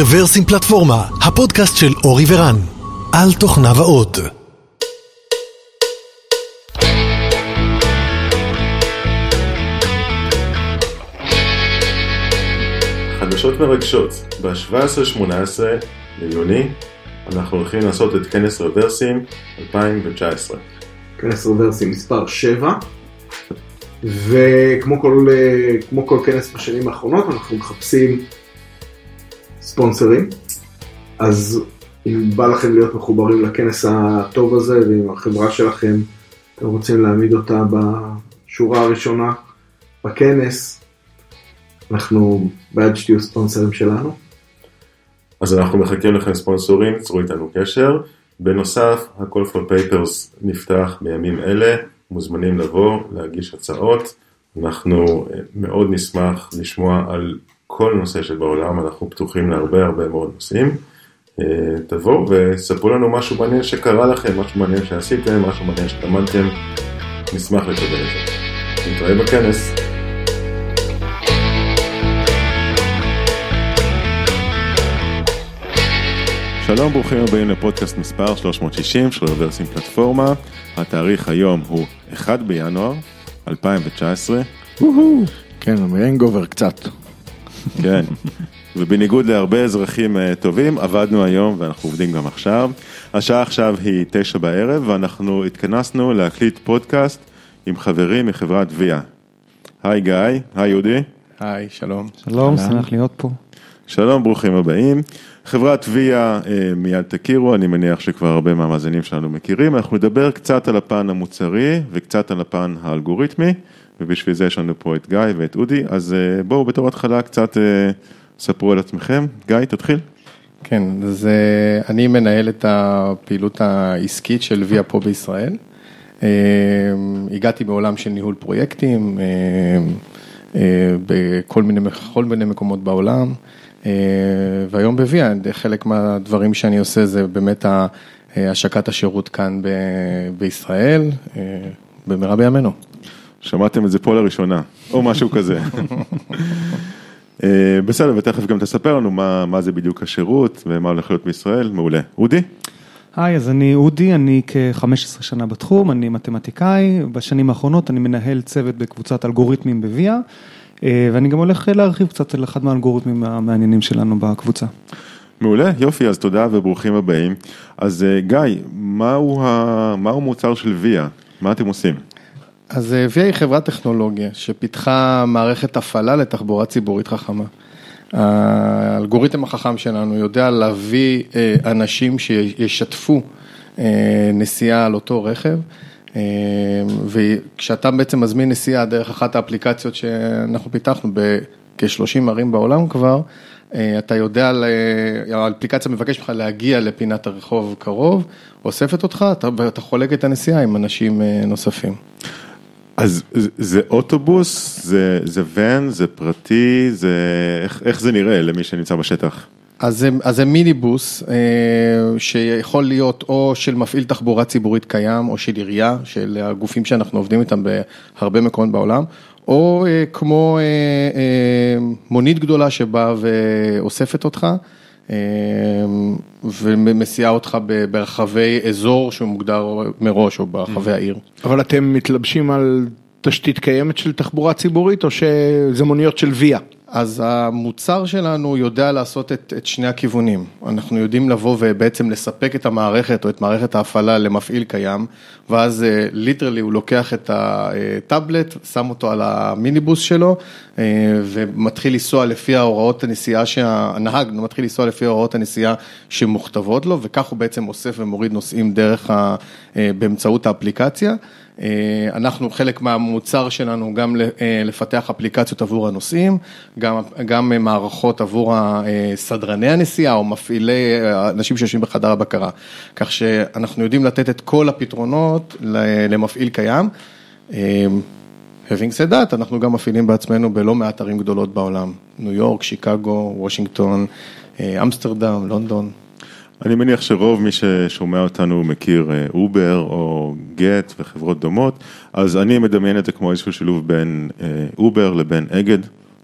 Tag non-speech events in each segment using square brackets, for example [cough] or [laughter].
רוורסים פלטפורמה, הפודקאסט של אורי ורן, על תוכניו האות. חדשות מרגשות, ב-17-18 ליוני אנחנו הולכים לעשות את כנס רוורסים 2019. כנס רוורסים מספר 7 וכמו כל, אה, כמו כל כנס בשנים האחרונות אנחנו מחפשים ספונסרים אז אם בא לכם להיות מחוברים לכנס הטוב הזה ואם החברה שלכם אתם רוצים להעמיד אותה בשורה הראשונה בכנס אנחנו בעד שתהיו ספונסרים שלנו. אז אנחנו מחכים לכם ספונסורים, צרו איתנו קשר. בנוסף, ה-call for papers נפתח בימים אלה, מוזמנים לבוא, להגיש הצעות. אנחנו אה, מאוד נשמח לשמוע על כל נושא שבעולם, אנחנו פתוחים להרבה הרבה מאוד נושאים. אה, תבואו וספרו לנו משהו מעניין שקרה לכם, משהו מעניין שעשיתם, משהו מעניין שלמדתם, נשמח לקבל את זה. נתראה בכנס. שלום, ברוכים הבאים לפודקאסט מספר 360 של רוורסים פלטפורמה. התאריך היום הוא 1 בינואר 2019. כן, הנגובר קצת. כן, ובניגוד להרבה אזרחים אה, טובים, עבדנו היום ואנחנו עובדים גם עכשיו. השעה עכשיו היא תשע בערב ואנחנו התכנסנו להקליט פודקאסט עם חברים מחברת ויה. היי גיא, היי יהודי. היי, שלום. שלום, שמח להיות פה. שלום, ברוכים הבאים. חברת ויה, אה, מיד תכירו, אני מניח שכבר הרבה מהמאזינים שלנו מכירים. אנחנו נדבר קצת על הפן המוצרי וקצת על הפן האלגוריתמי, ובשביל זה יש לנו פה את גיא ואת אודי, אז אה, בואו בתור התחלה קצת אה, ספרו על עצמכם. גיא, תתחיל. כן, אז אני מנהל את הפעילות העסקית של ויה פה בישראל. הגעתי מעולם של ניהול פרויקטים בכל מיני, בכל מיני מקומות בעולם. אה, והיום בוויה, חלק מהדברים שאני עושה זה באמת השקת השירות כאן בישראל, אה, במהרה בימינו. שמעתם את זה פה לראשונה, או משהו כזה. [laughs] אה, בסדר, ותכף גם תספר לנו מה, מה זה בדיוק השירות ומה הולך להיות בישראל, מעולה. אודי? היי, אז אני אודי, אני כ-15 שנה בתחום, אני מתמטיקאי, בשנים האחרונות אני מנהל צוות בקבוצת אלגוריתמים בוויה. אה, ואני גם הולך להרחיב קצת על אחד מהאלגוריתמים המעניינים שלנו בקבוצה. מעולה, יופי, אז תודה וברוכים הבאים. אז אה, גיא, מהו, ה... מהו מוצר של ויה? מה אתם עושים? אז אה, ויה היא חברת טכנולוגיה שפיתחה מערכת הפעלה לתחבורה ציבורית חכמה. האלגוריתם החכם שלנו יודע להביא אנשים שישתפו נסיעה על אותו רכב. אמ, וכשאתה בעצם מזמין נסיעה דרך אחת האפליקציות שאנחנו פיתחנו בכ-30 ערים בעולם כבר, אה, אתה יודע, האפליקציה מבקשת ממך להגיע לפינת הרחוב קרוב, אוספת אותך, אתה חולק את הנסיעה עם אנשים אה, נוספים. אז זה אוטובוס, זה, ון, זה פרטי, זה, איך, זה נראה למי שנמצא בשטח? אז זה, אז זה מיניבוס אה, שיכול להיות או של מפעיל תחבורה ציבורית קיים או של עירייה, של הגופים שאנחנו עובדים איתם בהרבה מקומות בעולם, או אה, כמו אה, מונית גדולה שבאה ואוספת אותך. ומסיעה אותך ברחבי אזור שהוא מוגדר מראש או ברחבי העיר. אבל אתם מתלבשים על תשתית קיימת של תחבורה ציבורית או שזה מוניות של ויה? אז המוצר שלנו יודע לעשות את, את שני הכיוונים, אנחנו יודעים לבוא ובעצם לספק את המערכת או את מערכת ההפעלה למפעיל קיים, ואז ליטרלי הוא לוקח את הטאבלט, שם אותו על המיניבוס שלו, אה, ומתחיל לנסוע לפי ההוראות הנסיעה, שהנהג מתחיל לנסוע לפי ההוראות הנסיעה שמוכתבות לו, וכך הוא בעצם אוסף ומוריד נוסעים דרך, ה, אה, באמצעות האפליקציה. אה, אנחנו חלק מהמוצר שלנו גם אה, לפתח אפליקציות עבור הנוסעים, גם, גם מערכות עבור סדרני הנסיעה או מפעילי, אנשים שיושבים בחדר הבקרה, כך שאנחנו יודעים לתת את כל הפתרונות למפעיל קיים. אה, having said that, אנחנו גם מפעילים בעצמנו בלא מעט ערים גדולות בעולם, ניו יורק, שיקגו, וושינגטון, אמסטרדם, לונדון. אני מניח שרוב מי ששומע אותנו מכיר אובר או גט וחברות דומות, אז אני מדמיין את זה כמו איזשהו שילוב בין אובר לבין אגד,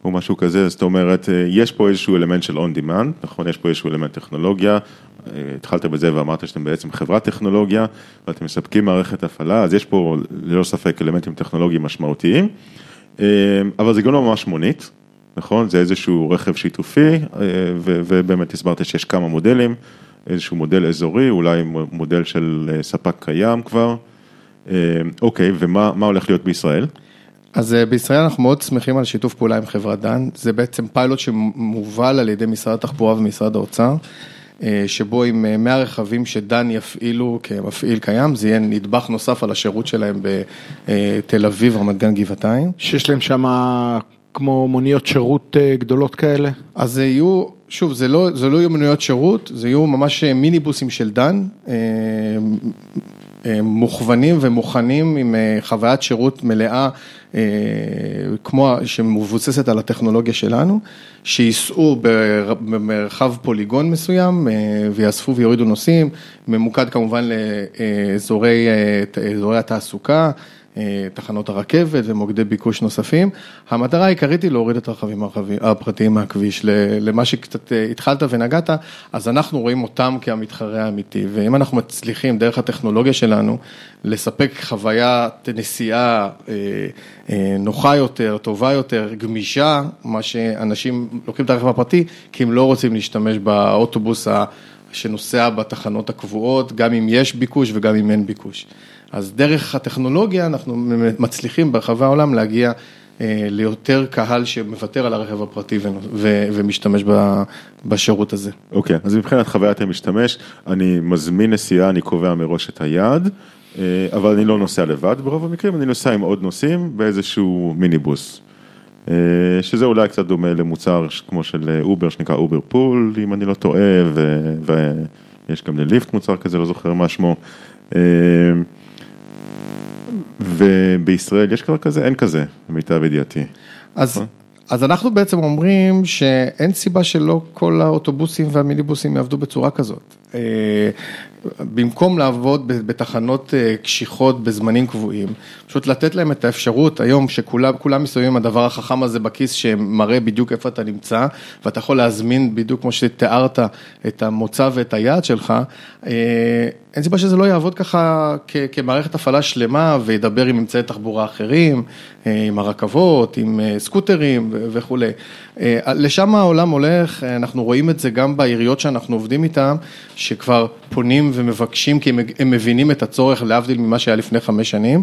או משהו כזה, זאת אומרת, אה, יש פה איזשהו אלמנט של on demand, נכון? יש פה איזשהו אלמנט טכנולוגיה, אה, התחלת בזה ואמרת שאתם בעצם חברת טכנולוגיה, ואתם מספקים מערכת הפעלה, אז יש פה ללא ספק אלמנטים טכנולוגיים משמעותיים, אה, אבל זה גם לא ממש מונית, נכון? זה איזשהו רכב שיתופי, ובאמת הסברת שיש כמה מודלים, איזשהו מודל אזורי, אולי מודל של ספק קיים כבר. אוקיי, ומה הולך להיות בישראל? אז אה, בישראל אנחנו מאוד שמחים על שיתוף פעולה עם חברת דן, זה בעצם פיילוט שמובל על ידי משרד התחבורה ומשרד האוצר, אה, שבו עם 100 אה, רכבים שדן יפעילו כמפעיל קיים, זה יהיה נדבך נוסף על השירות שלהם בתל אביב, רמת גן, גבעתיים. שיש להם שם כמו מוניות שירות גדולות כאלה? אז זה יהיו, שוב, זה לא, זה לא יהיו מוניות שירות, זה יהיו ממש מיניבוסים של דן. מוכוונים ומוכנים עם חוויית שירות מלאה אה, כמו שמבוססת על הטכנולוגיה שלנו, שייסעו במרחב פוליגון מסוים אה, ויאספו ויורידו נוסעים, ממוקד כמובן לאזורי אה, התעסוקה. תחנות הרכבת ומוקדי ביקוש נוספים. המטרה העיקרית היא להוריד את הרכבים הפרטיים מהכביש, למה שקצת התחלת ונגעת, אז אנחנו רואים אותם כמתחרה האמיתי, ואם אנחנו מצליחים דרך הטכנולוגיה שלנו לספק חוויית נסיעה נוחה יותר, טובה יותר, גמישה, מה שאנשים לוקחים את הרכב הפרטי, כי הם לא רוצים להשתמש באוטובוס שנוסע בתחנות הקבועות, גם אם יש ביקוש וגם אם אין ביקוש. אז דרך הטכנולוגיה אנחנו מצליחים ברחבי העולם להגיע אה, ליותר קהל שמוותר על הרכב הפרטי ומשתמש בשירות הזה. אוקיי, okay, אז מבחינת חוויית המשתמש, אני מזמין נסיעה, אני קובע מראש את היעד, אה, אבל אני לא נוסע לבד ברוב המקרים, אני נוסע עם עוד נוסעים באיזשהו מיניבוס. אה, שזה אולי קצת דומה למוצר כמו של אובר שנקרא אובר פול, אם אני לא טועה, ויש גם לליפט מוצר כזה, לא זוכר מה שמו. ובישראל יש כבר כזה? אין כזה, למיטב ידיעתי. אז, נכון? אז אנחנו בעצם אומרים שאין סיבה שלא כל האוטובוסים והמיניבוסים יעבדו בצורה כזאת. במקום לעבוד בתחנות אה, קשיחות בזמנים קבועים, פשוט לתת להם את האפשרות היום שכולם מסתובבים עם הדבר החכם הזה בכיס שמראה בדיוק איפה אתה נמצא ואתה יכול להזמין בדיוק כמו שתיארת את המוצא ואת היעד שלך, אה, אין סיבה שזה לא יעבוד ככה כמערכת הפעלה שלמה וידבר עם אמצעי תחבורה אחרים, אה, עם הרכבות, עם סקוטרים וכולי. לשם העולם הולך, אנחנו רואים את זה גם בעיריות שאנחנו עובדים איתן, שכבר פונים ומבקשים, כי הם, מבינים את הצורך, להבדיל ממה שהיה לפני חמש שנים.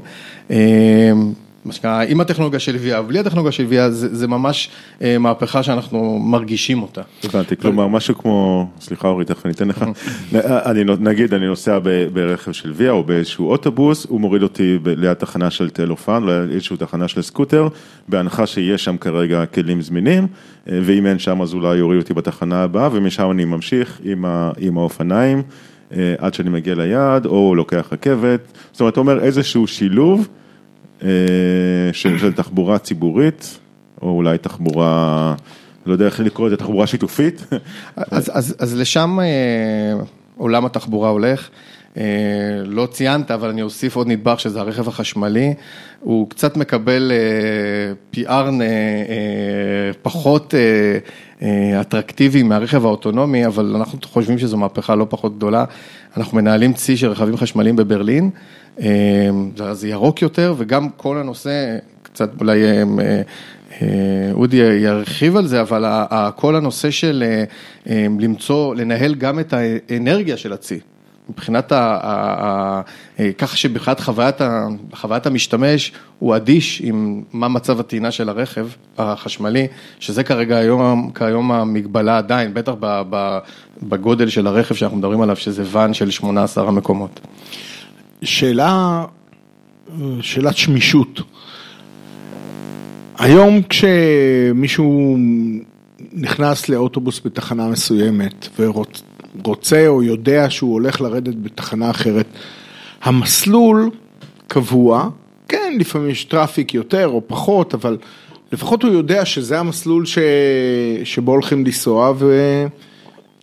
אה, מה שנקרא, עם הטכנולוגיה של ויה, בלי הטכנולוגיה של ויה, זה, זה ממש אה, מהפכה שאנחנו מרגישים אותה. הבנתי, כלומר משהו כמו, סליחה אורי, תכף אני אתן לך, [laughs] אני נגיד אני נוסע ברכב של ויה או באיזשהו אוטובוס, הוא מוריד אותי ליד תחנה של תלופן, ליד איזושהי תחנה של סקוטר, בהנחה שיש שם כרגע כלים זמינים, אה, ואם אין שם אז אולי יוריד אותי בתחנה הבאה, ומשם אני ממשיך עם, ה, עם האופניים. אה, עד שאני מגיע ליעד, או לוקח רכבת, זאת אומרת, אתה אומר איזשהו שילוב אה, של, של תחבורה ציבורית, או אולי תחבורה, לא יודע איך לקרוא לזה, תחבורה שיתופית. אז, אז, אז לשם אה, עולם התחבורה הולך. לא ציינת, אבל אני אוסיף עוד נדבך שזה הרכב החשמלי, הוא קצת מקבל PR פחות אטרקטיבי מהרכב האוטונומי, אבל אנחנו חושבים שזו מהפכה לא פחות גדולה. אנחנו מנהלים צי של רכבים חשמליים בברלין, זה ירוק יותר, וגם כל הנושא, קצת אולי אודי ירחיב על זה, אבל כל הנושא של למצוא, לנהל גם את האנרגיה של הצי. מבחינת, ה, כך שבחינת חוויית, המשתמש הוא אדיש עם מה מצב הטעינה של הרכב החשמלי, שזה כרגע היום, כיום המגבלה עדיין, בטח בגודל של הרכב שאנחנו מדברים עליו, שזה ואן של 18 המקומות. שאלה, שאלת שמישות. היום כשמישהו נכנס לאוטובוס בתחנה מסוימת ורוצה רוצה או יודע שהוא הולך לרדת בתחנה אחרת, המסלול קבוע, כן, לפעמים יש traffic יותר או פחות, אבל לפחות הוא יודע שזה המסלול ש... שבו הולכים לנסוע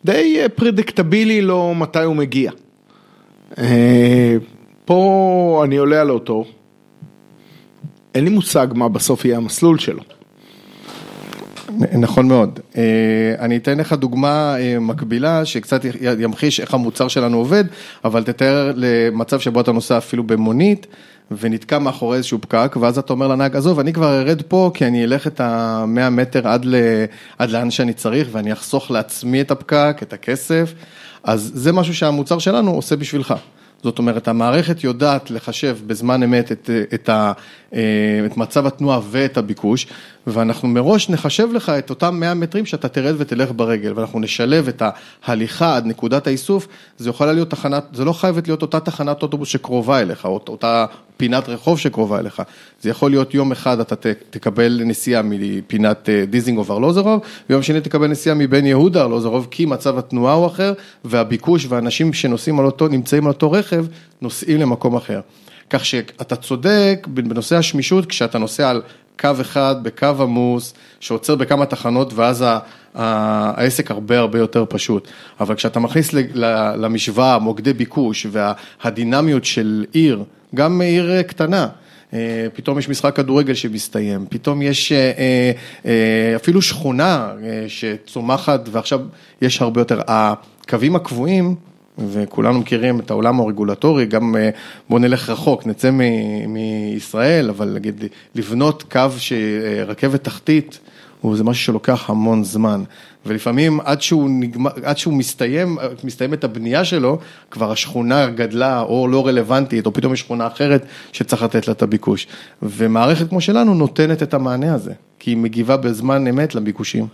ודי predictable לו מתי הוא מגיע. אה, פה אני עולה על אוטו, אין לי מושג מה בסוף יהיה המסלול שלו. נכון מאוד. אה, אני אתן לך דוגמה אה, מקבילה שקצת ימחיש איך המוצר שלנו עובד, אבל תתאר למצב שבו אתה נוסע אפילו במונית ונתקע מאחורי איזשהו פקק, ואז אתה אומר לנהג, עזוב, אני כבר ארד פה כי אני אלך את המאה מטר עד, ל... עד לאן שאני צריך ואני אחסוך לעצמי את הפקק, את הכסף, אז זה משהו שהמוצר שלנו עושה בשבילך. זאת אומרת, המערכת יודעת לחשב בזמן אמת את, את, ה, אה, את מצב התנועה ואת הביקוש, ואנחנו מראש נחשב לך את אותם 100 מטרים שאתה תרד ותלך ברגל, ואנחנו נשלב את ההליכה עד נקודת האיסוף, זה יכולה להיות תחנת, זה לא חייבת להיות אותה תחנת אוטובוס שקרובה אליך, או אותה פינת רחוב שקרובה אליך, זה יכול להיות יום אחד אתה תקבל נסיעה מפינת אה, דיזינגוף ארלוזרוב, ויום שני תקבל נסיעה מבן יהודה ארלוזרוב, כי מצב התנועה הוא אחר, והביקוש והאנשים שנוסעים על אותו, נמצאים על אותו רכב, נוסעים למקום אחר. כך שאתה צודק בנושא השמישות, כשאתה נוסע על קו אחד בקו עמוס, שעוצר בכמה תחנות ואז העסק הרבה הרבה יותר פשוט. אבל כשאתה מכניס למשוואה מוקדי ביקוש והדינמיות של עיר, גם עיר קטנה, אה, פתאום יש משחק כדורגל שמסתיים, פתאום יש אה, אה, אפילו שכונה שצומחת ועכשיו יש הרבה יותר, הקווים הקבועים וכולנו מכירים את העולם הרגולטורי, גם אה, בוא נלך רחוק, נצא מישראל, אבל נגיד לבנות קו שרכבת תחתית, זה משהו שלוקח המון זמן, ולפעמים עד שהוא, נגמר, עד שהוא מסתיים, מסתיימת הבנייה שלו, כבר השכונה גדלה או לא רלוונטית, או פתאום יש שכונה אחרת שצריך לתת לה את הביקוש. ומערכת כמו שלנו נותנת את המענה הזה, כי היא מגיבה בזמן אמת לביקושים.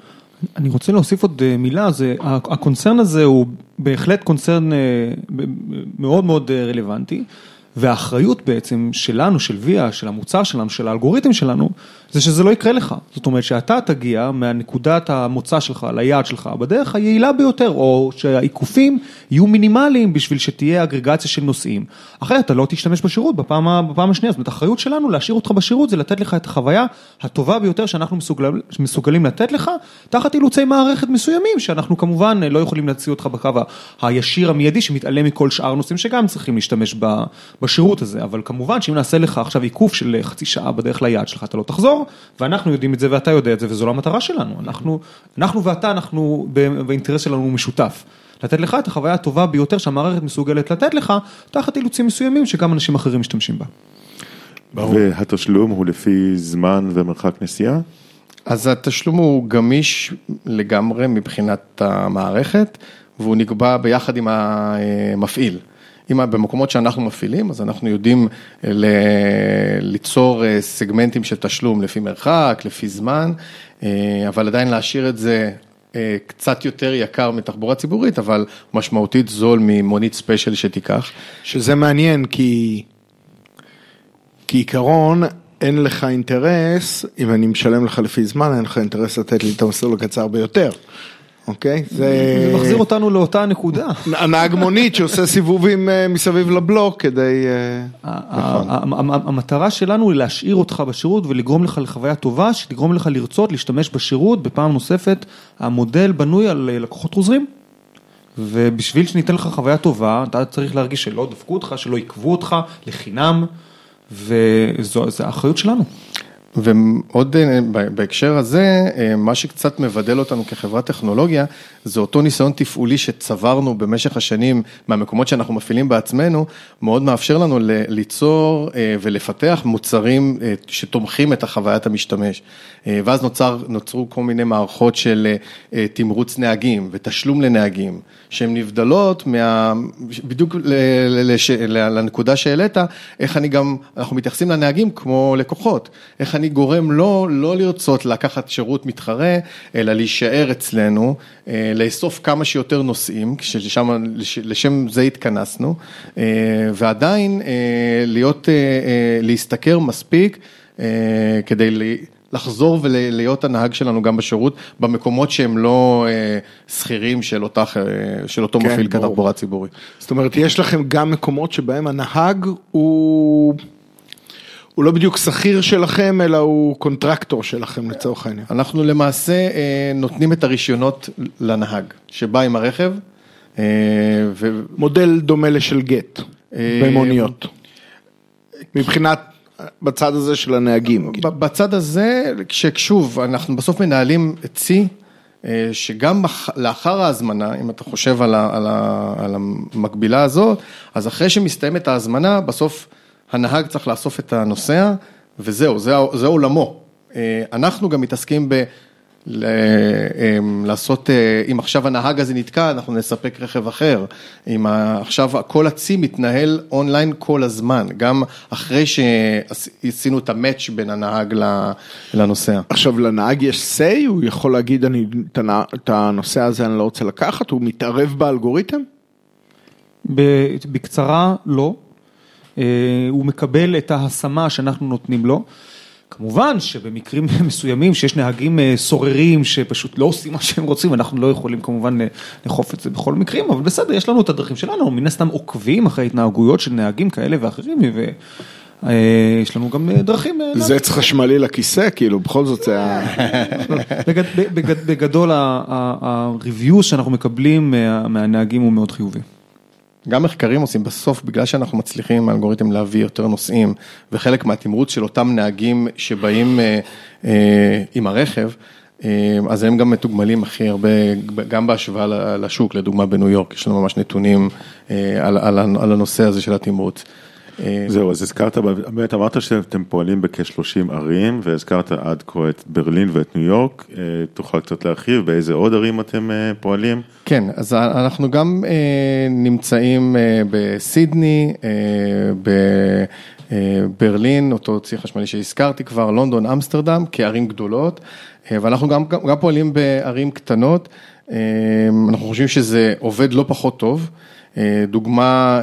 אני רוצה להוסיף עוד אה, מילה, זה, הקונצרן הזה הוא בהחלט קונצרן אה, מאוד מאוד אה, רלוונטי. והאחריות בעצם שלנו, של ויה, של המוצר שלנו, של האלגוריתם שלנו, זה שזה לא יקרה לך. זאת אומרת שאתה תגיע מהנקודת המוצא שלך ליעד שלך בדרך היעילה ביותר, או שהעיקופים יהיו מינימליים בשביל שתהיה אגרגציה של נוסעים. אחרת אתה לא תשתמש בשירות בפעם, בפעם השנייה, זאת אומרת האחריות שלנו להשאיר אותך בשירות זה לתת לך את החוויה הטובה ביותר שאנחנו מסוגל, מסוגלים לתת לך, תחת אילוצי מערכת מסוימים, שאנחנו כמובן לא יכולים להציע אותך בקו הישיר המיידי שמתעלם מכל שאר נוסעים שגם צריכים להשתמש בשירות הזה, אבל כמובן שאם נעשה לך עכשיו עיקוף של חצי שעה בדרך ליעד שלך, אתה לא תחזור, ואנחנו יודעים את זה ואתה יודע את זה וזו לא המטרה שלנו, אנחנו, אנחנו ואתה, אנחנו באינטרס שלנו משותף. לתת לך את החוויה הטובה ביותר שהמערכת מסוגלת לתת לך, תחת אילוצים מסוימים שגם אנשים אחרים משתמשים בה. והתשלום הוא לפי זמן ומרחק נסיעה? אז התשלום הוא גמיש לגמרי מבחינת המערכת, והוא נקבע ביחד עם המפעיל. אם במקומות שאנחנו מפעילים, אז אנחנו יודעים אה, ליצור אה, סגמנטים של תשלום לפי מרחק, לפי זמן, אה, אבל עדיין להשאיר את זה קצת יותר יקר מתחבורה ציבורית, אבל משמעותית זול ממונית ספיישל שתיקח. שזה מעניין, כי כעיקרון אין לך אינטרס, אם אני משלם לך לפי זמן, אין לך אינטרס לתת לי את המסלול הקצר ביותר. אוקיי? זה מחזיר אותנו לאותה נקודה. הנהג מונית שעושה סיבובים אה, מסביב לבלוק כדי... אה, נכון. המטרה שלנו היא להשאיר אותך בשירות ולגרום לך לחוויה טובה, שתגרום לך לרצות להשתמש בשירות בפעם נוספת. המודל בנוי על אה, לקוחות חוזרים. ובשביל שניתן לך חוויה טובה, אתה צריך להרגיש שלא דפקו אותך, שלא עיכבו אותך לחינם, וזו האחריות שלנו. ועוד אה, בהקשר הזה, אה, מה שקצת מבדל אותנו כחברת טכנולוגיה, זה אותו ניסיון תפעולי שצברנו במשך השנים מהמקומות שאנחנו מפעילים בעצמנו, מאוד מאפשר לנו ליצור אה, ולפתח מוצרים שתומכים את החוויית המשתמש. ואז נוצר, נוצרו כל מיני מערכות של תמרוץ נהגים ותשלום לנהגים, שהן נבדלות מה, בדיוק לנקודה שהעלית, איך אני גם, אנחנו מתייחסים לנהגים כמו לקוחות, איך אני גורם לו לא לרצות לקחת שירות מתחרה, אלא להישאר אצלנו, אה, לאסוף כמה שיותר נושאים, ששם, לשם זה התכנסנו, אה, ועדיין אה, להיות, להשתכר מספיק כדי לחזור ולהיות הנהג שלנו גם בשירות, במקומות שהם לא שכירים של, של אותו כן, מפעיל כתחבורה ציבורית. זאת אומרת, יש לכם גם מקומות שבהם הנהג הוא... הוא לא בדיוק שכיר שלכם, אלא הוא קונטרקטור שלכם לצורך העניין. אנחנו למעשה אה, נותנים את הרישיונות לנהג, שבא עם הרכב. אה, ו... מודל דומה לשל גט, אה, במוניות. מבחינת בצד הזה של הנהגים. בצד הזה, ששוב, אנחנו בסוף מנהלים צי, אה, שגם לאחר ההזמנה, אם אתה חושב על, ה, על, ה, על המקבילה הזאת, אז אחרי שמסתיימת ההזמנה, בסוף הנהג צריך לאסוף את הנוסע, וזהו, זה, זה עולמו. אה, אנחנו גם מתעסקים ב... ל- אמ, לעשות, אה, אם עכשיו הנהג הזה נתקע, אנחנו נספק רכב אחר. אם עכשיו כל הצי מתנהל אונליין כל הזמן, גם אחרי שעשינו את המאץ' בין הנהג לנוסע. עכשיו לנהג יש say, הוא יכול להגיד אני, את הנ- את הנושא הזה אני לא רוצה לקחת, הוא מתערב באלגוריתם? ב- בקצרה, לא. אה, הוא מקבל את ההשמה שאנחנו נותנים לו. כמובן שבמקרים [laughs] מסוימים שיש נהגים אה, סוררים שפשוט לא עושים מה שהם רוצים, אנחנו לא יכולים כמובן אה, לאכוף את זה בכל מקרים, אבל בסדר, יש לנו את הדרכים שלנו, מן הסתם עוקבים אחרי התנהגויות של נהגים כאלה ואחרים, ויש לנו גם אה, דרכים. אה, זה עץ חשמלי לכיסא, כאילו בכל זאת זה ה... [laughs] בגד, בגד, בגדול ה-review שאנחנו מקבלים מה- מהנהגים הוא מאוד חיובי. גם מחקרים עושים בסוף, בגלל שאנחנו מצליחים עם האלגוריתם להביא יותר נוסעים, וחלק מהתמרוץ של אותם נהגים שבאים אה, אה, עם הרכב, אה, אז הם גם מתוגמלים הכי הרבה, גם בהשוואה לשוק, לדוגמה בניו יורק, יש לנו ממש נתונים אה, על, על, על הנושא הזה של התמרוץ. אה, זהו, אז הזכרת, באמת אמרת שאתם פועלים בכ-30 ערים, והזכרת עד כה את ברלין ואת ניו יורק, אה, תוכל קצת להרחיב באיזה עוד ערים אתם אה, פועלים? כן, אז אנחנו גם נמצאים בסידני, אה, בברלין, אותו צי חשמלי שהזכרתי כבר, לונדון, אמסטרדם, כערים גדולות, ואנחנו גם, גם, גם פועלים בערים קטנות, אנחנו חושבים שזה עובד לא פחות טוב. דוגמה...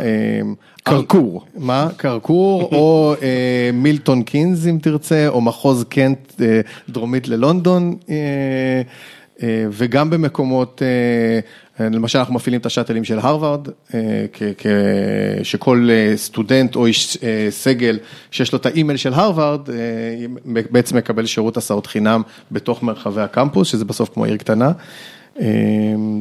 קרקור. מה? קרקור, [laughs] או אה, מילטון קינז אם תרצה, או מחוז קנט אה, דרומית ללונדון, אה, וגם במקומות, למשל אנחנו מפעילים את השאטלים של הרווארד, שכל סטודנט או איש סגל שיש לו את האימייל של הרווארד, בעצם מקבל שירות הסעות חינם בתוך מרחבי הקמפוס, שזה בסוף כמו עיר קטנה.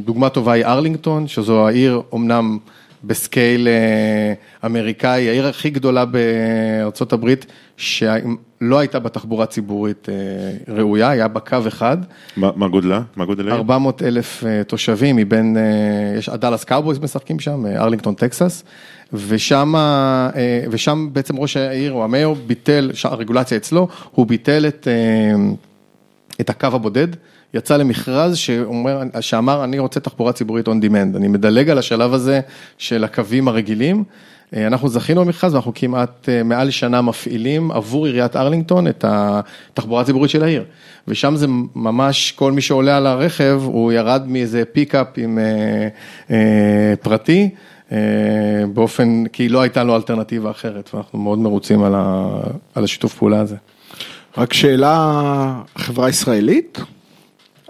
דוגמה טובה היא ארלינגטון, שזו העיר אמנם ב scale אה, אמריקאי, העיר הכי גדולה בארצות הברית, שלא הייתה בתחבורה ציבורית אה, ראויה, היה בה קו אחד, מה מה גודלה? מה גודל העיר? 400 אלף אה, תושבים מבין, יש הדאלאס קאובויז משחקים שם, ארלינגטון טקסס, ושם, ושם בעצם ראש העיר או המאיו ביטל, הרגולציה אצלו, הוא ביטל את, את הקו הבודד, יצא למכרז שאומר, שאמר אני רוצה תחבורה ציבורית on demand, אני מדלג על השלב הזה של הקווים הרגילים. אה, אנחנו זכינו במכרז ואנחנו כמעט אה, מעל שנה מפעילים עבור עיריית ארלינגטון את התחבורה הציבורית של העיר. ושם זה ממש, כל מי שעולה על הרכב, הוא ירד מאיזה פיקאפ עם אה, אה, פרטי, אה, באופן, כי לא הייתה לו אלטרנטיבה אחרת, ואנחנו מאוד מרוצים על, ה, על השיתוף פעולה הזה. רק שאלה, חברה ישראלית?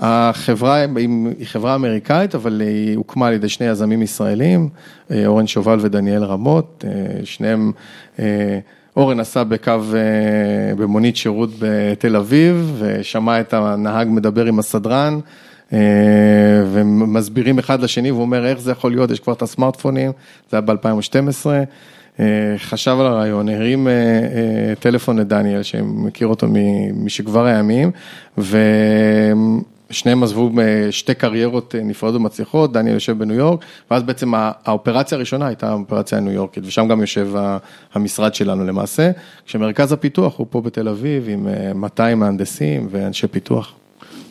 החברה היא חברה אמריקאית, אבל היא הוקמה על ידי שני יזמים ישראלים, אה, אורן שובל ודניאל רמות, אה, שניהם, אה, אורן נסע בקו, במונית שירות בתל אביב, ושמע את הנהג מדבר עם הסדרן, ומסבירים אחד לשני, והוא אומר, איך זה יכול להיות, יש כבר את הסמארטפונים, זה היה ב-2012. חשב על הרעיון, הרים טלפון לדניאל, שמכיר אותו משכבר הימים, ושניהם עזבו אה, שתי קריירות אה, נפרדות ומצליחות, דניאל יושב בניו יורק, ואז בעצם האופרציה הראשונה הייתה האופרציה הניו יורקית, ושם גם יושב המשרד שלנו למעשה, כשמרכז הפיתוח הוא פה בתל אביב עם אה, 200 מהנדסים ואנשי פיתוח.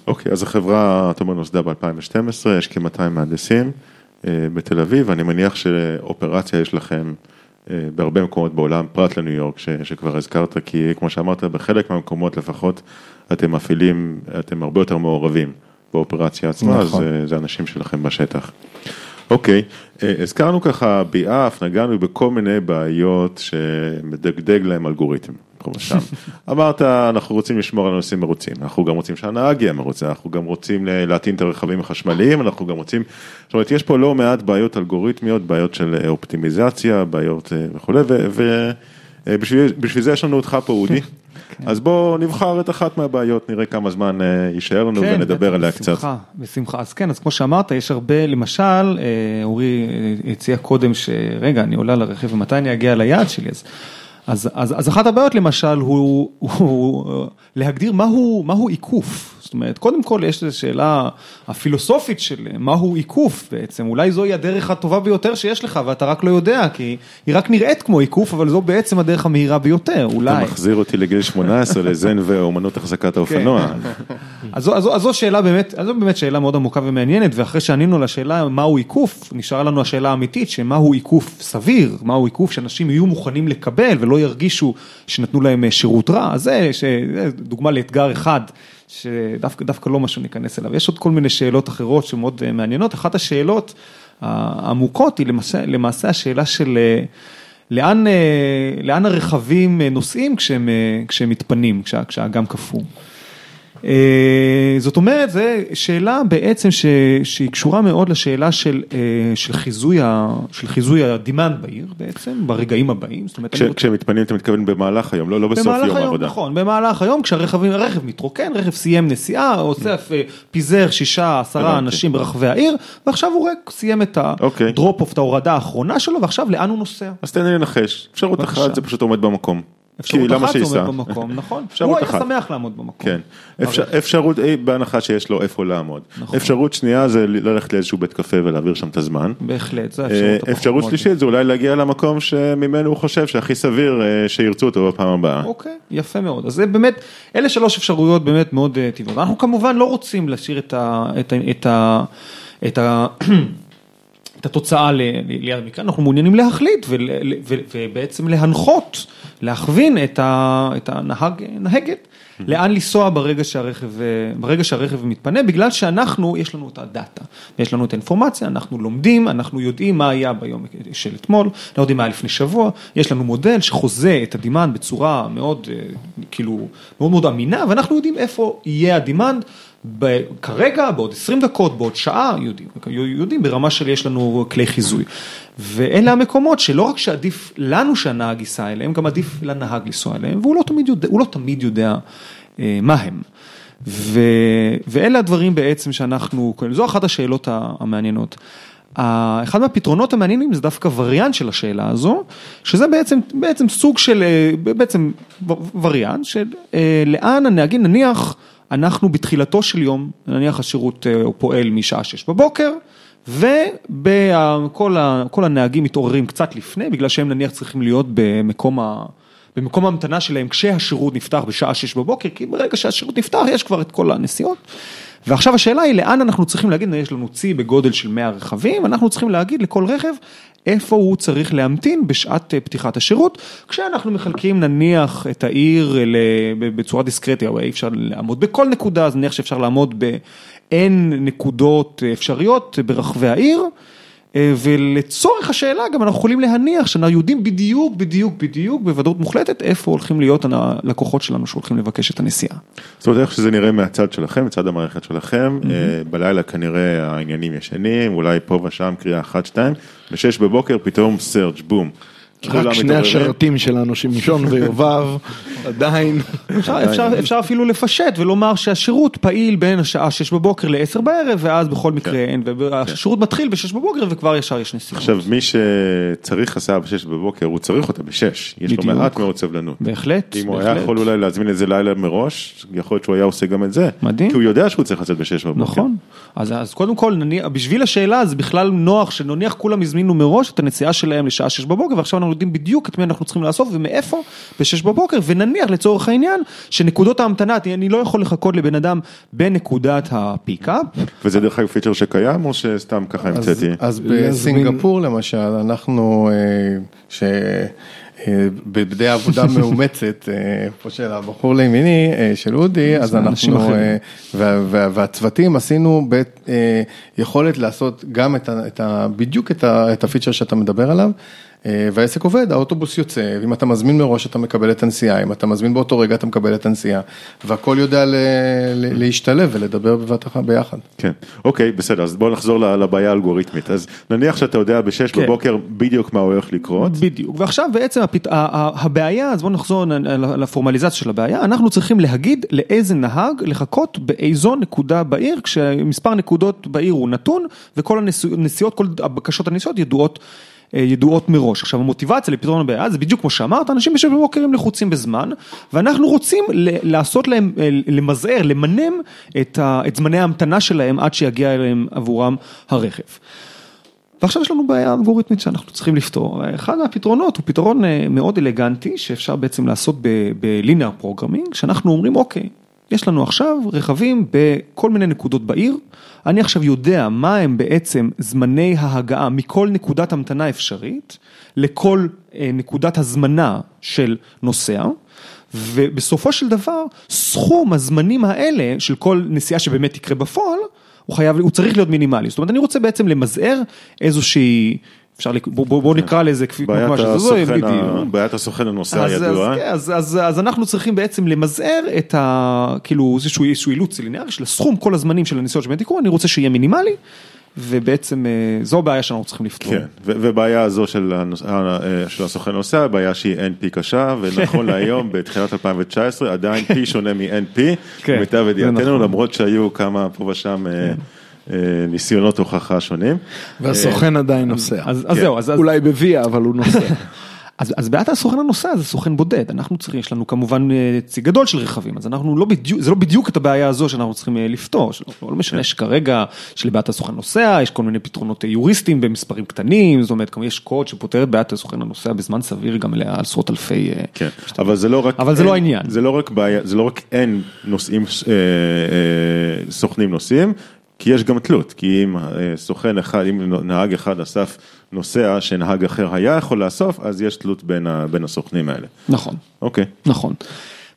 אוקיי, אז החברה, אתה אומר, נוסדה ב-2012, יש כ-200 מהנדסים אה, בתל אביב, אני מניח שאופרציה יש לכם אה, בהרבה מקומות בעולם, פרט לניו יורק, ש- שכבר הזכרת, כי כמו שאמרת, בחלק מהמקומות לפחות אתם מפעילים, אתם הרבה יותר מעורבים באופרציה עצמה, נכון. אז אה, זה אנשים שלכם בשטח. אוקיי, אה, הזכרנו ככה ביעף, נגענו בכל מיני בעיות שמדגדג להם אלגוריתם, ושם. [laughs] אמרת, אנחנו רוצים לשמור על הנושאים מרוצים, אנחנו גם רוצים שהנהג יהיה מרוצה, אנחנו גם רוצים להטעין את הרכבים החשמליים, אנחנו גם רוצים, זאת אומרת, יש פה לא מעט בעיות אלגוריתמיות, בעיות של אה, אופטימיזציה, בעיות אה, וכולי, ובשביל זה יש לנו אותך פה, אודי. [laughs] אז בוא נבחר את אחת מהבעיות, נראה כמה זמן אה, יישאר לנו כן, ונדבר עליה קצת. בשמחה, בשמחה. אז כן, אז כמו שאמרת, יש הרבה, למשל, אה, אורי אה, הציע קודם שרגע, אני עולה לרכב ומתי אני אגיע ליעד שלי, אז אז, אז, אז אחת הבעיות למשל הוא, הוא להגדיר מהו, מהו עיקוף. זאת אומרת, קודם כל יש איזו שאלה הפילוסופית של מהו עיקוף בעצם, אולי זוהי הדרך הטובה ביותר שיש לך ואתה רק לא יודע, כי היא רק נראית כמו עיקוף, אבל זו בעצם הדרך המהירה ביותר, אולי. אתה מחזיר אותי לגיל 18 לזן ואומנות החזקת האופנוע. [laughs] אז אז אז זו שאלה באמת, אז זו באמת שאלה מאוד עמוקה ומעניינת, ואחרי שענינו לשאלה מהו עיקוף, נשארה לנו השאלה האמיתית, שמהו עיקוף סביר, מהו עיקוף שאנשים יהיו מוכנים לקבל ולא ירגישו שנתנו להם אה, שירות רע, אז זה, זה דוגמה לאתגר אחד. שדווקא לא משהו ניכנס אליו, יש עוד כל מיני שאלות אחרות שמאוד אה, מעניינות, אחת השאלות העמוקות היא למעשה, למעשה השאלה של אה, לאן, לאן הרכבים נוסעים כשהם, כשהם מתפנים, כשה, כשהאגם קפוא. אה, זאת אומרת, זו שאלה בעצם ש, שהיא קשורה מאוד לשאלה של, אה, של חיזוי, של חיזוי ה demand בעיר בעצם, ברגעים הבאים. זאת אומרת, כש, כשהם מתפנים אתה מתכוון במהלך היום, לא, לא בסוף יום היום, העבודה. נכון, במהלך היום כשהרכב הרכב מתרוקן, רכב סיים נסיעה, אוסף, אה, פיזר שישה, עשרה. אנשים ברחבי העיר, ועכשיו הוא רק סיים את אוקיי. ה drop off, את ההורדה האחרונה שלו, ועכשיו לאן הוא נוסע? אז תן לי לנחש, אפשרות. אחת זה פשוט עומד במקום. אפשרות אחת שייסע? עומד במקום, נכון? הוא היה. שמח לעמוד במקום. כן, אפשר, אפשרות, אה, בהנחה שיש לו איפה לעמוד. נכון. אפשרות שנייה זה ללכת לאיזשהו בית קפה ולהעביר שם את הזמן. בהחלט, זו אה, האפשרות הפחות אפשרות. שלישית זה אולי להגיע למקום שממנו הוא חושב שהכי סביר אה, שירצו אותו בפעם הבאה. אוקיי, יפה מאוד. אז זה באמת, אלה שלוש אפשרויות באמת מאוד אה, טבעיות. אנחנו כמובן לא רוצים להשאיר את ה... את התוצאה ליד המקרה, אנחנו מעוניינים להחליט ובעצם להנחות, להכווין את, ה, את הנהג, נהגת, לאן לנסוע ברגע שהרכב, ברגע שהרכב מתפנה, בגלל שאנחנו, יש לנו את הדאטה, יש לנו את האינפורמציה, אנחנו לומדים, אנחנו יודעים מה היה ביום של אתמול, לא יודעים מה היה לפני שבוע, יש לנו מודל שחוזה את ה demand בצורה מאוד, אה, כאילו, מאוד מאוד אמינה, ואנחנו יודעים איפה יהיה ה demand. ב- כרגע, בעוד 20 דקות, בעוד שעה, יודעים, יודעים ברמה של יש לנו כלי חיזוי. ואלה המקומות שלא רק שעדיף לנו שהנהג ייסע אליהם, גם עדיף לנהג לנסוע אליהם, והוא לא תמיד יודע, לא תמיד יודע אה, מה הם. ו, ואלה הדברים בעצם שאנחנו, זו אחת השאלות המעניינות. אחד מהפתרונות המעניינים זה דווקא וריאנט של השאלה הזו, שזה בעצם, בעצם סוג של, אה, בעצם וריאנט של אה, לאן הנהגים, נניח אנחנו בתחילתו של יום, נניח השירות אה, פועל משעה שש בבוקר, וכל הנהגים מתעוררים קצת לפני, בגלל שהם נניח צריכים להיות במקום ה... במקום ההמתנה שלהם כשהשירות נפתח בשעה שש בבוקר, כי ברגע שהשירות נפתח יש כבר את כל הנסיעות. ועכשיו השאלה היא לאן אנחנו צריכים להגיד, יש לנו צי בגודל של 100 רכבים, אנחנו צריכים להגיד לכל רכב איפה הוא צריך להמתין בשעת אה, פתיחת השירות, כשאנחנו מחלקים נניח את העיר בצורה דיסקרטית, אי אפשר לעמוד בכל נקודה, אז נניח שאפשר לעמוד ב-N נקודות אפשריות ברחבי העיר. אה, ולצורך השאלה גם אנחנו יכולים להניח שאנחנו יודעים בדיוק, בדיוק, בדיוק, בוודאות מוחלטת, איפה הולכים להיות הלקוחות שלנו שהולכים לבקש את הנסיעה. זאת אומרת איך שזה נראה מהצד שלכם, מצד המערכת שלכם, אה, בלילה כנראה העניינים ישנים, אולי פה ושם קריאה אחת שתיים, בשש בבוקר פתאום סרג' בום. רק שני. השרתים שלנו, שמשון ויובב, [laughs] עדיין. אפשר, אפשר, אפשר אפילו לפשט ולומר שהשירות פעיל בין השעה 6 בבוקר ל-10 בערב, ואז בכל מקרה אין, והשירות מתחיל ב-6 בבוקר וכבר ישר יש נסיעות. עכשיו מי שצריך הסעה בשש בבוקר, הוא צריך אותה בשש, יש לו. מעט מאוד סבלנות. בהחלט, אם הוא היה בהחלט. יכול אולי להזמין את זה לילה מראש, יכול להיות שהוא היה עושה גם את זה. מדהים. כי הוא יודע שהוא צריך לצאת בשש בבוקר. נכון, אז, אז קודם כל, נניח, בשביל השאלה זה בכלל נוח שנניח כולם הזמינו מראש את הנסיעה שלהם לשעה 6 בבוקר ועכשיו אנחנו יודעים בדיוק את מי אנחנו צריכים לאסוף ומאיפה ב-6 בבוקר ונניח לצורך העניין שנקודות ההמתנה, אני לא יכול לחכות לבן אדם בנקודת ה pickup, וזה דרך אגב feature שקיים או שסתם ככה אז, המצאתי? אז להזמין- בסינגפור למשל, אנחנו, אה, ש... אה, בדי עבודה [laughs] מאומצת, אה, פה של הבחור לימיני, של אודי, אז אנחנו, והצוותים עשינו יכולת לעשות גם את ה- בדיוק את הפיצ'ר שאתה מדבר עליו. אה, והעסק עובד, האוטובוס יוצא, ואם אתה מזמין מראש אתה מקבל את הנסיעה, אם אתה מזמין באותו רגע אתה מקבל את הנסיעה, והכל יודע ל- ל- להשתלב ולדבר בבת אחת ביחד. כן, אוקיי, בסדר, אז בוא נחזור לבעיה האלגוריתמית. אז נניח שאתה יודע בשש כן. בבוקר בדיוק מה הולך לקרות. בדיוק, ועכשיו בעצם הפת... ה- ה- הבעיה, אז בואו נחזור לפורמליזציה של הבעיה, אנחנו צריכים להגיד לאיזה נהג לחכות באיזו נקודה בעיר, כשמספר נקודות בעיר הוא נתון, וכל הנסיעות, כל הבקשות הנסיעות ידועות ידועות מראש. עכשיו המוטיבציה לפתרון הבעיה זה בדיוק כמו שאמרת, אנשים בשביל בבוקר הם לחוצים בזמן, ואנחנו רוצים לעשות להם, אה, למזער, למנם את, ה- את זמני ההמתנה שלהם עד שיגיע אליהם עבורם הרכב. ועכשיו יש לנו בעיה אלגוריתמית שאנחנו צריכים לפתור. אחד מהפתרונות הוא פתרון אה, מאוד אלגנטי שאפשר בעצם לעשות ב linear programming, שאנחנו אומרים אוקיי, יש לנו עכשיו רכבים בכל מיני נקודות בעיר, אני עכשיו יודע מה הם בעצם זמני ההגעה מכל נקודת המתנה אפשרית לכל אה, נקודת הזמנה של נוסע. ובסופו של דבר, סכום הזמנים האלה של כל נסיעה שבאמת תקרה בפועל, הוא חייב, הוא צריך להיות מינימלי. זאת אומרת, אני רוצה בעצם למזער איזושהי, אפשר, לק- בוא, בוא, בוא נקרא לזה כפי כמו בעיית שזה, זו, הסוכן ה- בדיוק. בעיית הסוכן הנוסע הידוע. אז, כן, אז, אז, אז אנחנו צריכים בעצם למזער את ה... כאילו איזשהו, אילוץ ליניארי של הסכום כל הזמנים של הנסיעות שבאמת יקרו, אני רוצה שיהיה מינימלי, ובעצם אה, זו הבעיה שאנחנו צריכים לפתור. כן, ובעיה הזו של, הנוס... אה, של הסוכן נוסע, בעיה שהיא NP קשה, ונכון [laughs] להיום, בתחילת 2019, עדיין P שונה מ-NP, כן, למיטב ידיעתנו, נכון. למרות שהיו כמה פה ושם אה, אה, ניסיונות הוכחה שונים. והסוכן עדיין נוסע. אז, אז כן. זהו, אז, אולי בוויה, אבל הוא נוסע. [laughs] אז, אז בעיית הסוכן הנוסע זה סוכן בודד, אנחנו צריכים, יש לנו כמובן אה, צי גדול של רכבים, אז אנחנו לא בדיוק, זה לא בדיוק את הבעיה הזו שאנחנו צריכים אה, לפתור, שלא, לא משנה שכרגע שלבעיית הסוכן נוסע, יש כל מיני פתרונות אה, יוריסטיים במספרים קטנים, זאת אומרת, כמו יש קוד שפותר את בעיית הסוכן הנוסע בזמן סביר גם לעשרות אלפי... אה, כן, אבל זה לא רק, אבל זה אין- לא העניין. זה לא רק בעיה, זה לא רק אין נוסעים, אה, אה, סוכנים נוסעים, כי יש גם תלות, כי אם אה, סוכן אחד, אם נהג אחד אסף נוסע שנהג אחר היה יכול לאסוף, אז יש תלות בין, ה, בין הסוכנים האלה. נכון. אוקיי. נכון.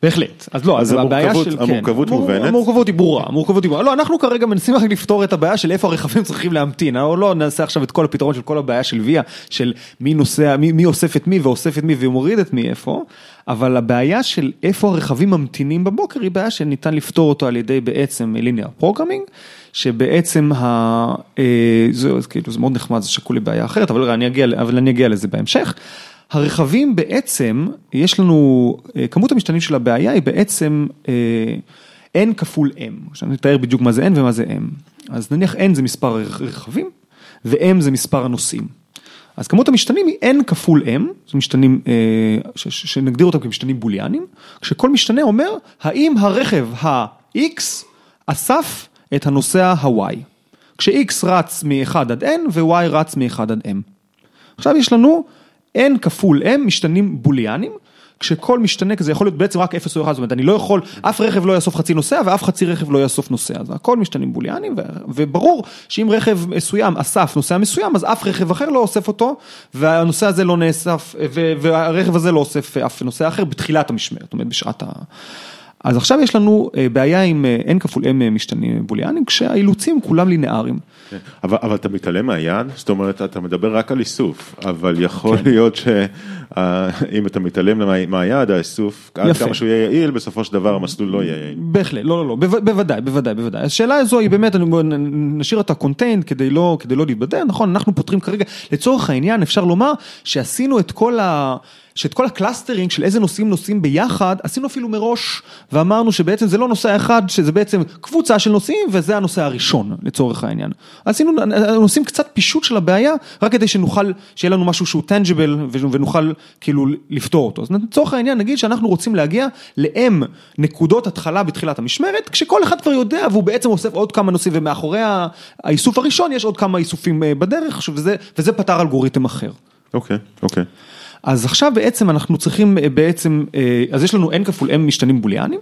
בהחלט, אז לא, אז הבעיה של, המורכבות כן, מובנת. המורכבות היא ברורה, המורכבות היא ברורה, לא, אנחנו כרגע מנסים רק לפתור את הבעיה של איפה הרכבים צריכים להמתין, או לא נעשה עכשיו את כל הפתרון של כל הבעיה של ויה, של מי נוסע, מי, מי אוסף את מי ואוסף את מי ומוריד את מי איפה, אבל הבעיה של איפה הרכבים ממתינים בבוקר היא בעיה שניתן לפתור אותו על ידי בעצם linear programming, שבעצם ה... אה, זה, זה, כאילו, זה מאוד נחמד, זה שקול לבעיה אחרת, אבל אני אגיע, אבל אני אגיע לזה בהמשך. הרכבים בעצם, יש לנו, אה, כמות המשתנים של הבעיה היא בעצם אה, n כפול m, עכשיו אני אתאר בדיוק מה זה n ומה זה m. אז נניח n זה מספר הרכבים ו-m זה מספר הנוסעים. אז כמות המשתנים היא n כפול m, זה משתנים אה, שנגדיר אותם כמשתנים בוליאנים, כשכל משתנה אומר האם הרכב ה-x אסף את הנוסע ה-y. כש-x רץ מ-1 עד n ו-y רץ מ-1 עד m. עכשיו יש לנו n כפול m משתנים בוליאנים, כשכל משתנה כזה יכול להיות בעצם רק 0 או 1, זאת אומרת אני לא יכול, אף רכב לא יאסוף חצי נוסע ואף חצי רכב לא יאסוף נוסע, זה הכל משתנים בוליאנים, וברור שאם רכב מסוים אסף נוסע מסוים, אז אף רכב אחר לא אוסף אותו, והנוסע הזה לא נאסף, והרכב הזה לא אוסף אף נוסע אחר בתחילת המשמרת, זאת אומרת בשעת ה... אז עכשיו יש לנו אה, בעיה עם אה, n כפול m משתנים בוליאנים, כשהאילוצים כולם לינאריים. כן. אבל, אבל אתה מתעלם מהיעד, זאת אומרת, אתה מדבר רק על איסוף, אבל יכול להיות שאם אתה מתעלם מה- מהיעד, האיסוף, עד. כמה שהוא יהיה יעיל, בסופו של דבר המסלול לא יהיה יעיל. בהחלט, לא, לא, לא, בו- בוודאי, בוודאי, בוודאי. השאלה הזו היא באמת, אני- נשאיר אותה contained כדי לא, כדי לא להתבלבל, נכון, אנחנו פותרים כרגע, לצורך העניין אפשר לומר שעשינו את כל ה... שאת כל ה clustering של איזה נוסעים נוסעים ביחד, עשינו אפילו מראש, ואמרנו שבעצם זה לא נוסע אחד, שזה בעצם קבוצה של נוסעים, וזה הנוסע הראשון, לצורך העניין. עשינו, עושים קצת פישוט של הבעיה, רק כדי שנוכל, שיהיה לנו משהו שהוא tangible, ונוכל כאילו לפתור אותו. אז לצורך העניין, נגיד שאנחנו רוצים להגיע ל-M נקודות התחלה בתחילת המשמרת, כשכל אחד כבר יודע, והוא בעצם אוסף עוד כמה נושאים, ומאחורי האיסוף הראשון יש עוד כמה איסופים אה, בדרך, וזה, וזה פתר אלגוריתם אחר. אוקיי, אוקיי. אז עכשיו בעצם אנחנו צריכים אה, בעצם, אה, אז יש לנו n כפול m משתנים בוליאנים,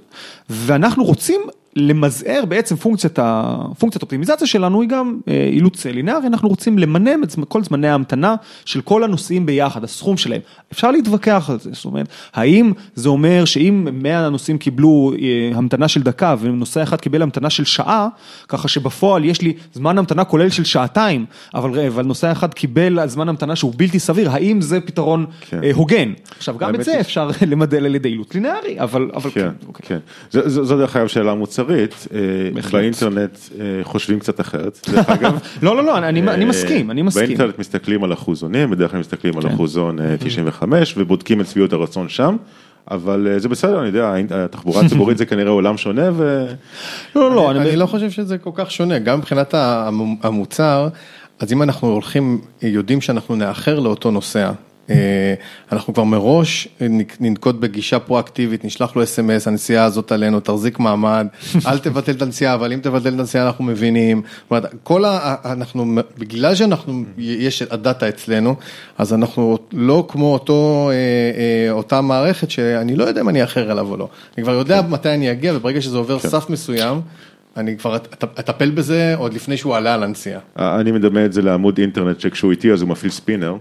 ואנחנו רוצים למזער בעצם פונקציית, ה- פונקציית אופטימיזציה שלנו היא גם אה, אילוץ לינארי, אנחנו רוצים למנם את כל זמני ההמתנה של כל הנוסעים ביחד, הסכום שלהם. אפשר להתווכח על זה, זאת אומרת, האם זה אומר שאם 100 נוסעים קיבלו אה, המתנה של דקה ונוסע אחד קיבל המתנה של שעה, ככה שבפועל יש לי זמן המתנה כולל של שעתיים, אבל, אבל נוסע אחד קיבל זמן המתנה שהוא בלתי סביר, האם זה פתרון כן. אה, הוגן? עכשיו גם את זה אפשר [laughs] למדל על ידי אילוץ לינארי, אבל, אבל כן, אוקיי. כן. זו- זו זו דרך אגב שאלה מוצרית, אה, בהחלט. באינטרנט אה, חושבים קצת אחרת, דרך [laughs] אגב. לא, לא, לא, אני, אני אה, מסכים, אני מסכים. באינטרנט מסתכלים על אחוזונים, בדרך כלל מסתכלים על כן. אחוזון אה, 95 ובודקים את שביעות הרצון שם, אבל אה, זה בסדר, אני יודע, התחבורה הציבורית זה כנראה עולם שונה ו... לא, לא, לא, אני אני, לא חושב שזה כל כך שונה, גם מבחינת המ- המוצר, אז אם אנחנו הולכים, יודעים שאנחנו נאחר לאותו נוסע, אה, אנחנו כבר מראש ננקוט בגישה פרואקטיבית, נשלח לו אס.אם.אס, הנסיעה הזאת עלינו, תחזיק מעמד, [laughs] אל תבטל את הנסיעה, אבל אם תבטל את הנסיעה אנחנו מבינים, זאת אומרת, כל ה... אנחנו, בגלל שאנחנו, יש הדאטה אצלנו, אז אנחנו לא כמו אותו, אה, אותה מערכת שאני לא יודע אם אני אאחר אליו או לא, אני כבר יודע מתי אני אגיע, וברגע שזה עובר סף מסוים, אני כבר אטפל בזה עוד לפני שהוא עלה על הנסיעה. אני מדמה את זה לעמוד אינטרנט שכשהוא איתי אז הוא מפעיל ספינר,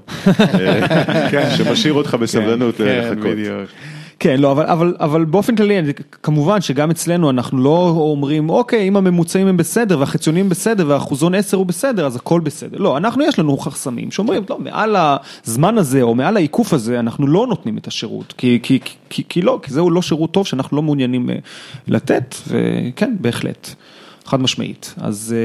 [laughs] שמשאיר אותך בסבלנות לחכות. כן, לא, אבל, אבל, אבל באופן כללי, כמובן שגם אצלנו אנחנו לא אומרים, אוקיי, אם הממוצעים הם בסדר והחציונים בסדר והאחוזון 10 הוא בסדר, אז הכל בסדר. לא, אנחנו יש לנו חסמים שאומרים, לא, מעל הזמן הזה או מעל העיקוף הזה, אנחנו לא נותנים את השירות, כי, כי, כי, כי לא, כי זהו לא שירות טוב שאנחנו לא מעוניינים לתת, וכן, בהחלט. חד משמעית, אז...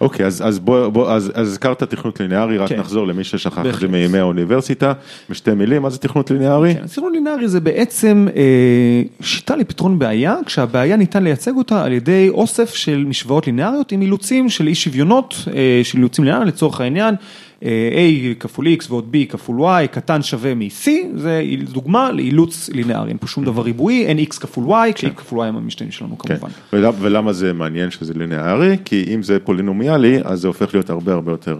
אוקיי, אז, אז בוא, בוא, אז הזכרת תכנות ליניארי, רק כן. נחזור למי ששכח את זה מימי האוניברסיטה, בשתי מילים, מה זה תכנות ליניארי? כן, תכנות ליניארי זה בעצם אה, שיטה לפתרון בעיה, כשהבעיה ניתן לייצג אותה על ידי אוסף של משוואות ליניאריות עם אילוצים של אי שוויונות, אה, של אילוצים ליניאריים לצורך העניין. A כפול X ועוד B כפול Y קטן שווה מ-C, זה דוגמה לאילוץ לינארי, אין פה שום דבר ריבועי, אין X כפול Y, כש-X כפול Y הם המשתנים שלנו כמובן. ולמה זה מעניין שזה לינארי? כי אם זה פולינומיאלי, אז זה הופך להיות הרבה הרבה יותר,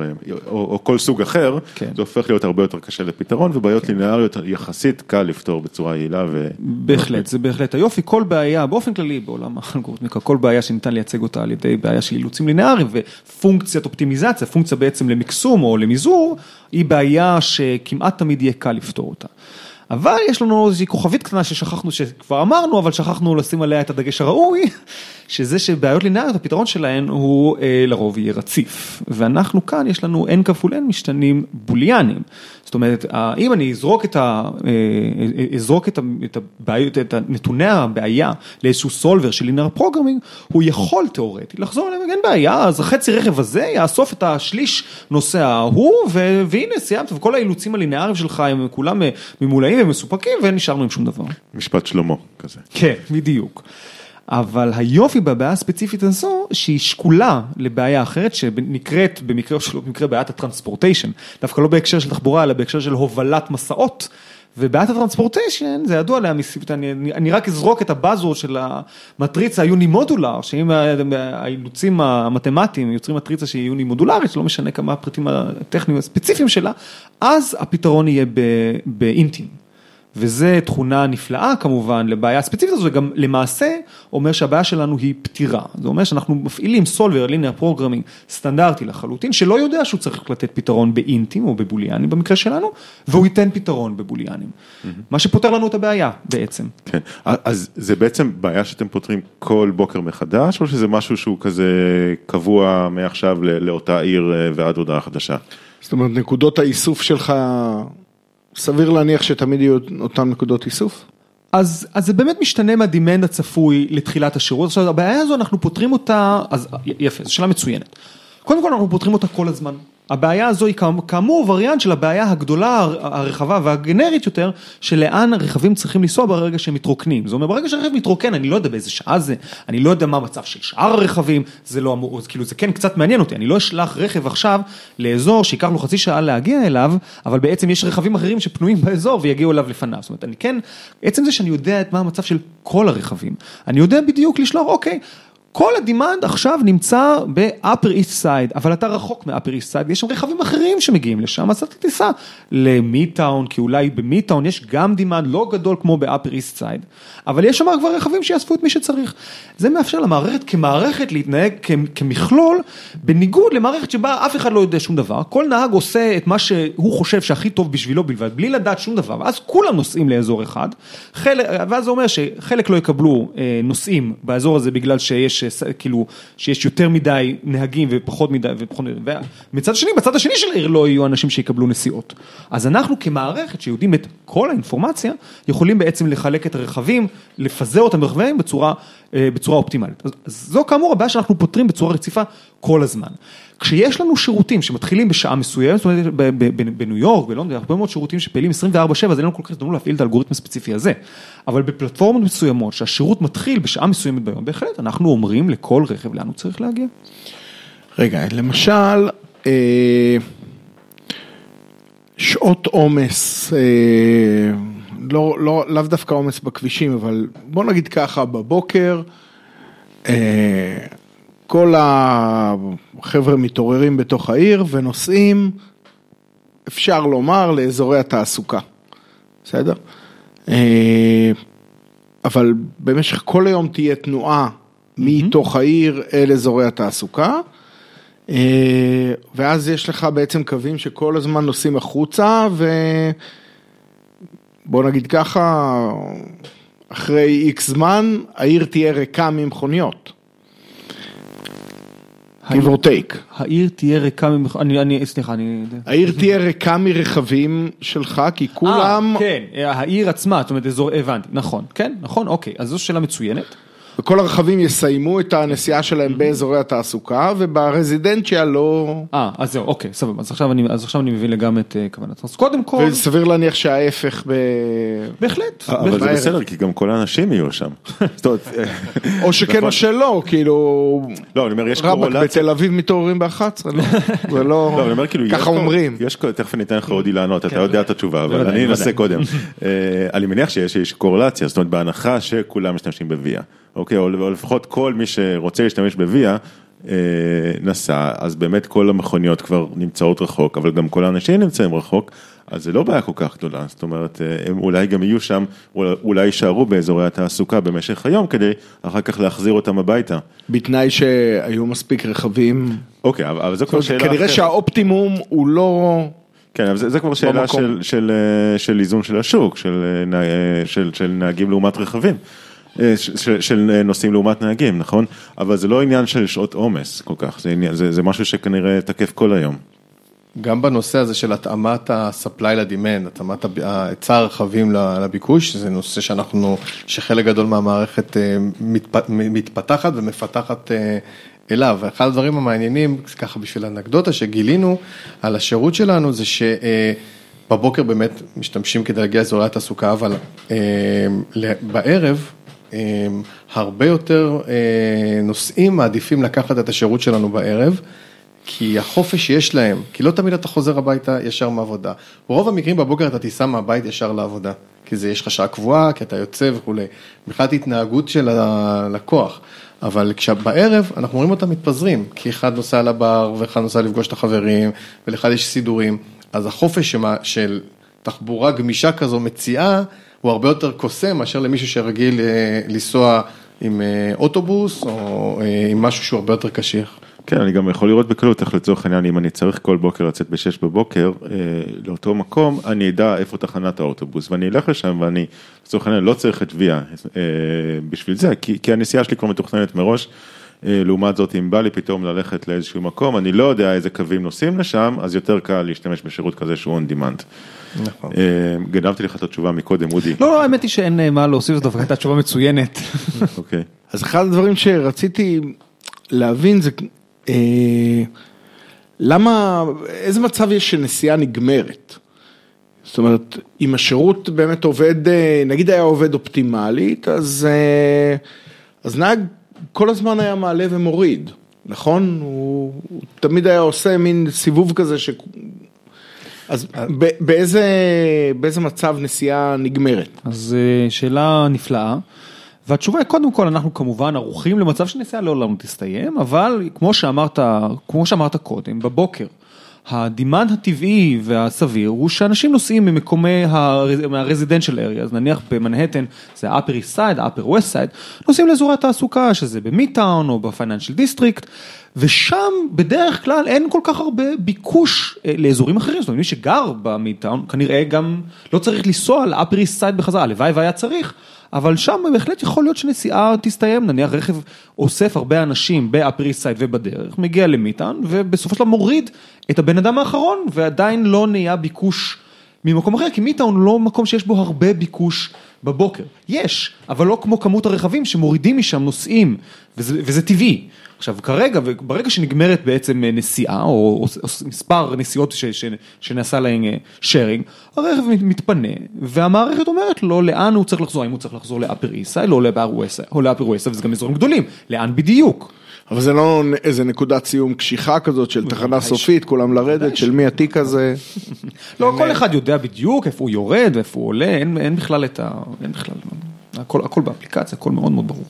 או כל סוג אחר, זה הופך להיות הרבה יותר קשה לפתרון, ובעיות לינאריות יחסית קל לפתור בצורה יעילה. בהחלט, זה בהחלט היופי, כל בעיה, באופן כללי בעולם האלגוריתמיקה, כל בעיה שניתן לייצג אותה על ידי בעיה של אילוצים לינאריים ופונקציית אופטימיזציה, פונקציה בעצם למקסום או למזעור, היא בעיה שכמעט תמיד יהיה קל לפתור אותה. אבל יש לנו איזושהי כוכבית קטנה ששכחנו, שכבר אמרנו, אבל שכחנו לשים עליה את הדגש הראוי, שזה שבעיות לינאריות, הפתרון שלהן הוא אה, לרוב יהיה רציף. ואנחנו כאן, יש לנו n כפול n משתנים בוליאנים. זאת אומרת, אם אני אזרוק את, ה, אה, אזרוק את, את, הבעיות, את נתוני הבעיה לאיזשהו solver של linear programming, הוא יכול תיאורטית לחזור אליהם, אין בעיה, אז החצי רכב הזה יאסוף את השליש נוסע ההוא, והנה סיימת, וכל האילוצים הלינאריים שלך הם כולם ממולאים ומסופקים, ונשארנו עם שום דבר. משפט שלמה כזה. כן, בדיוק. אבל היופי בבעיה הספציפית הזו, שהיא שקולה לבעיה אחרת שנקראת במקרה שלו, במקרה בעיית הטרנספורטיישן, דווקא לא בהקשר של תחבורה, אלא בהקשר של הובלת מסעות. ובעיית הטרנספורטיישן, זה ידוע להם, אני, אני רק אזרוק את הבאזוורד של המטריצה היוני-מודולר, שאם האילוצים המתמטיים יוצרים מטריצה שהיא יוני-מודולרית, שלא משנה כמה הפריטים הטכניים הספציפיים שלה, אז הפתרון יהיה באינטים. וזה תכונה נפלאה כמובן לבעיה הספציפית הזו, וגם למעשה אומר שהבעיה שלנו היא פתירה. זה אומר שאנחנו מפעילים solver, linear programming סטנדרטי לחלוטין, שלא יודע שהוא צריך לתת פתרון באינטים או בבוליאנים במקרה שלנו, והוא ייתן פתרון בבוליאנים. מה שפותר לנו את הבעיה בעצם. כן, אז זה בעצם בעיה שאתם פותרים כל בוקר מחדש, או שזה משהו שהוא כזה קבוע מעכשיו לאותה עיר ועד הודעה חדשה? זאת אומרת, נקודות האיסוף שלך... סביר להניח שתמיד יהיו אותן נקודות איסוף? אז, אז זה באמת משתנה מהדימנד הצפוי לתחילת השירות, עכשיו הבעיה הזו אנחנו פותרים אותה, אז יפה, זו שאלה מצוינת. קודם כל אנחנו פותרים אותה כל הזמן. הבעיה הזו היא כאמור וריאנט של הבעיה הגדולה, הרחבה והגנרית יותר, שלאן הרכבים צריכים לנסוע ברגע שהם מתרוקנים. זאת אומרת, ברגע שהרכב מתרוקן, אני לא יודע באיזה שעה זה, אני לא יודע מה המצב של שאר הרכבים, זה לא אמור, כאילו זה כן קצת מעניין אותי, אני לא אשלח רכב עכשיו לאזור שייקח לו חצי שעה להגיע אליו, אבל בעצם יש רכבים אחרים שפנויים באזור ויגיעו אליו לפניו. זאת אומרת, אני כן, עצם זה שאני יודע את מה המצב של כל הרכבים, אני יודע בדיוק לשלוח, אוקיי. כל ה demand עכשיו נמצא ב-upper east side, אבל אתה רחוק מ-upper east side, יש שם רכבים אחרים שמגיעים לשם, אז אתה תיסע ל Midtown, כי אולי ב Midtown יש גם demand לא גדול כמו ב-upper east side, אבל יש שם כבר רכבים שיאספו את מי שצריך. זה מאפשר למערכת כמערכת להתנהג כמכלול, בניגוד למערכת שבה אף אחד לא יודע שום דבר, כל נהג עושה את מה שהוא חושב שהכי טוב בשבילו בלבד, בלי לדעת שום דבר, ואז כולם נוסעים לאזור אחד, חלק, ואז זה אומר שחלק לא יקבלו אה, נוסעים באזור הזה בגלל שיש כאילו, שיש יותר מדי נהגים ופחות מדי ופחות מדי, ומצד שני, בצד השני של העיר לא יהיו אנשים שיקבלו נסיעות. אז אנחנו כמערכת שיודעים את כל האינפורמציה, יכולים בעצם לחלק את הרכבים, לפזר אותם ברכבים בצורה, בצורה אופטימלית. אז זו כאמור הבעיה שאנחנו פותרים בצורה רציפה כל הזמן. כשיש לנו שירותים שמתחילים בשעה מסוימת, זאת אומרת בניו יורק, בלונדון, הרבה מאוד שירותים שפעילים 24/7, אז אין לנו כל כך הזדמנות להפעיל את האלגוריתם הספציפי הזה. אבל בפלטפורמות מסוימות, שהשירות מתחיל בשעה מסוימת ביום, בהחלט אנחנו אומרים לכל רכב לאן הוא צריך להגיע. רגע, למשל, אה, שעות עומס, אה, לא, לא, לאו דווקא עומס בכבישים, אבל בוא נגיד ככה, בבוקר, אה, כל החבר'ה מתעוררים בתוך העיר ונוסעים, אפשר לומר, לאזורי התעסוקה, בסדר? אה, אבל במשך כל היום תהיה תנועה מתוך העיר אל אזורי התעסוקה. אה, ואז יש לך בעצם קווים שכל הזמן נוסעים החוצה ובוא נגיד ככה, אחרי איקס זמן העיר תהיה ריקה ממכוניות. give or take. העיר תהיה ריקה ממך, אני, אני, סליחה, אני... העיר תהיה ריקה מרכבים שלך כי כולם, אה, כן, העיר עצמה, זאת אומרת, אזור, הבנתי, נכון, כן, נכון, אוקיי, אז זו שאלה מצוינת. וכל הרכבים יסיימו את הנסיעה שלהם באזורי התעסוקה וברזידנציה לא... אה, אז זהו, אוקיי, סבבה, אז עכשיו אני, אז עכשיו אני מבין לגמרי את אה, כוונת. אז קודם כל, וסביר להניח שההפך ב... בהחלט, אבל זה. בסדר, כי גם כל האנשים יהיו שם. [laughs] אומרת, או שכן או שלא, כאילו... לא, אני אומר, יש רבאק, קורולציה. בתל אביב מתעוררים ב-11, לא? [laughs] זה לא... לא, אני אומר כאילו, ככה אומרים. יש, תכף אני אתן לך אודי לענות, אתה יודע את התשובה, אבל אני אנסה. קודם. [laughs] אה, אני מניח שיש יש קורלציה, זאת אומרת בהנחה שכולם משתמשים בוויה, אוקיי, או או לפחות כל מי שרוצה להשתמש בוויה. אה, נסע, אז באמת כל המכוניות כבר נמצאות רחוק, אבל גם כל האנשים נמצאים רחוק, אז זה לא בעיה כל כך גדולה, זאת אומרת, אה, הם אולי גם יהיו שם, אולי- יישארו באזורי התעסוקה במשך היום, כדי אחר כך להחזיר אותם הביתה. בתנאי שהיו מספיק רכבים. אוקיי, אבל אבל זו כבר שאלה אומרת, כנראה אחרת. שהאופטימום הוא לא... כן, אבל זה, זה כבר שאלה במקום. של, של, אה, של איזון של השוק, של, אה, של, של נהגים לעומת רכבים, של, של, אה, נוסעים לעומת נהגים, נכון? אבל זה לא עניין של שעות עומס כל כך, זה, עניין, זה, זה משהו שכנראה תקף כל היום. גם בנושא הזה של התאמת ה-supply ל-demand, התאמת היצע הרכבים לביקוש, זה נושא שאנחנו, שחלק גדול מהמערכת אה, מתפ- מתפתחת ומפתחת אה, אליו. ואחד הדברים המעניינים, ככה בשביל אנקדוטה שגילינו על השירות שלנו, זה שבבוקר באמת משתמשים כדי להגיע לאזורי התעסוקה, אבל אה, בערב אה, הרבה יותר אה, נוסעים מעדיפים לקחת את השירות שלנו בערב. כי החופש שיש להם, כי לא תמיד אתה חוזר הביתה ישר מעבודה. ברוב המקרים בבוקר אתה תיסע מהבית ישר לעבודה, כי זה יש לך שעה קבועה, כי אתה יוצא וכולי. מבחינת התנהגות של הלקוח. אבל כשבערב אנחנו רואים אותם מתפזרים, כי אחד נוסע לבר ואחד נוסע לפגוש את החברים, ולאחד יש סידורים. אז החופש של תחבורה גמישה כזו מציעה, הוא הרבה יותר קוסם מאשר למישהו שרגיל אה, לנסוע עם אה, אוטובוס או אה, עם משהו שהוא הרבה יותר קשיח. כן, אני גם יכול לראות בקלות איך לצורך העניין, אם אני צריך כל בוקר לצאת ב-6 בבוקר אה, לאותו מקום, אני אדע איפה תחנת האוטובוס, ואני אלך לשם ואני לצורך העניין לא צריך את ויה אה, בשביל זה, כי, כי הנסיעה שלי כבר מתוכננת מראש. אה, לעומת זאת, אם בא לי פתאום ללכת לאיזשהו מקום, אני לא יודע איזה קווים נוסעים לשם, אז יותר קל להשתמש בשירות כזה שהוא on demand. נכון. אה, גנבתי לך את התשובה מקודם, אודי. לא, לא, האמת היא שאין אה, מה להוסיף, זו דווקא הייתה תשובה מצוינת. [laughs] אוקיי. אז אחד הדברים שרציתי להבין זה אה, למה, איזה מצב יש שנסיעה נגמרת? זאת אומרת, אם השירות באמת עובד, נגיד היה עובד אופטימלית, אז, אז נהג כל הזמן היה מעלה ומוריד, נכון? הוא, הוא תמיד היה עושה מין סיבוב כזה ש... אז ב, באיזה, באיזה מצב נסיעה נגמרת? אז אה, שאלה נפלאה. והתשובה היא קודם כל אנחנו כמובן ערוכים למצב שנסיעה לעולם תסתיים, אבל כמו שאמרת, כמו שאמרת קודם, בבוקר, הדימנד הטבעי והסביר הוא שאנשים נוסעים ממקומי מה residential area, אז נניח במנהטן זה ה-upper east side, ה-upper west side, נוסעים לאזורי התעסוקה שזה ב Midtown או ב Financial District, ושם בדרך כלל אין כל כך הרבה ביקוש אה, לאזורים אחרים, זאת אומרת מי שגר ב Midtown כנראה גם לא צריך לנסוע ל-upper east side בחזרה, הלוואי והיה צריך. אבל שם בהחלט יכול להיות שנסיעה תסתיים, נניח רכב אוסף הרבה אנשים ב upper east side ובדרך, מגיע ל Midtown ובסופו של דבר מוריד את הבן אדם האחרון ועדיין לא נהיה ביקוש ממקום אחר, כי מיטאון הוא לא מקום שיש בו הרבה ביקוש בבוקר. יש, אבל לא כמו כמות הרכבים שמורידים משם נוסעים, וזה, וזה טבעי. עכשיו כרגע, ברגע שנגמרת בעצם נסיעה, או, או, או מספר נסיעות ש, ש, שנעשה להן שיירינג, הרכב מתפנה, והמערכת אומרת לו לאן הוא צריך לחזור, האם הוא צריך לחזור לאפר איסאי, לא לאפר ווסה, או לאפר ווסה, וזה גם אזורים גדולים, לאן בדיוק. אבל זה לא איזה נקודת סיום קשיחה כזאת של תחנה סופית, כולם לרדת, של מי התיק הזה. לא, כל אחד יודע בדיוק איפה הוא יורד ואיפה הוא עולה, אין בכלל את ה... אין בכלל... הכל, הכל באפליקציה, הכל מאוד מאוד ברור.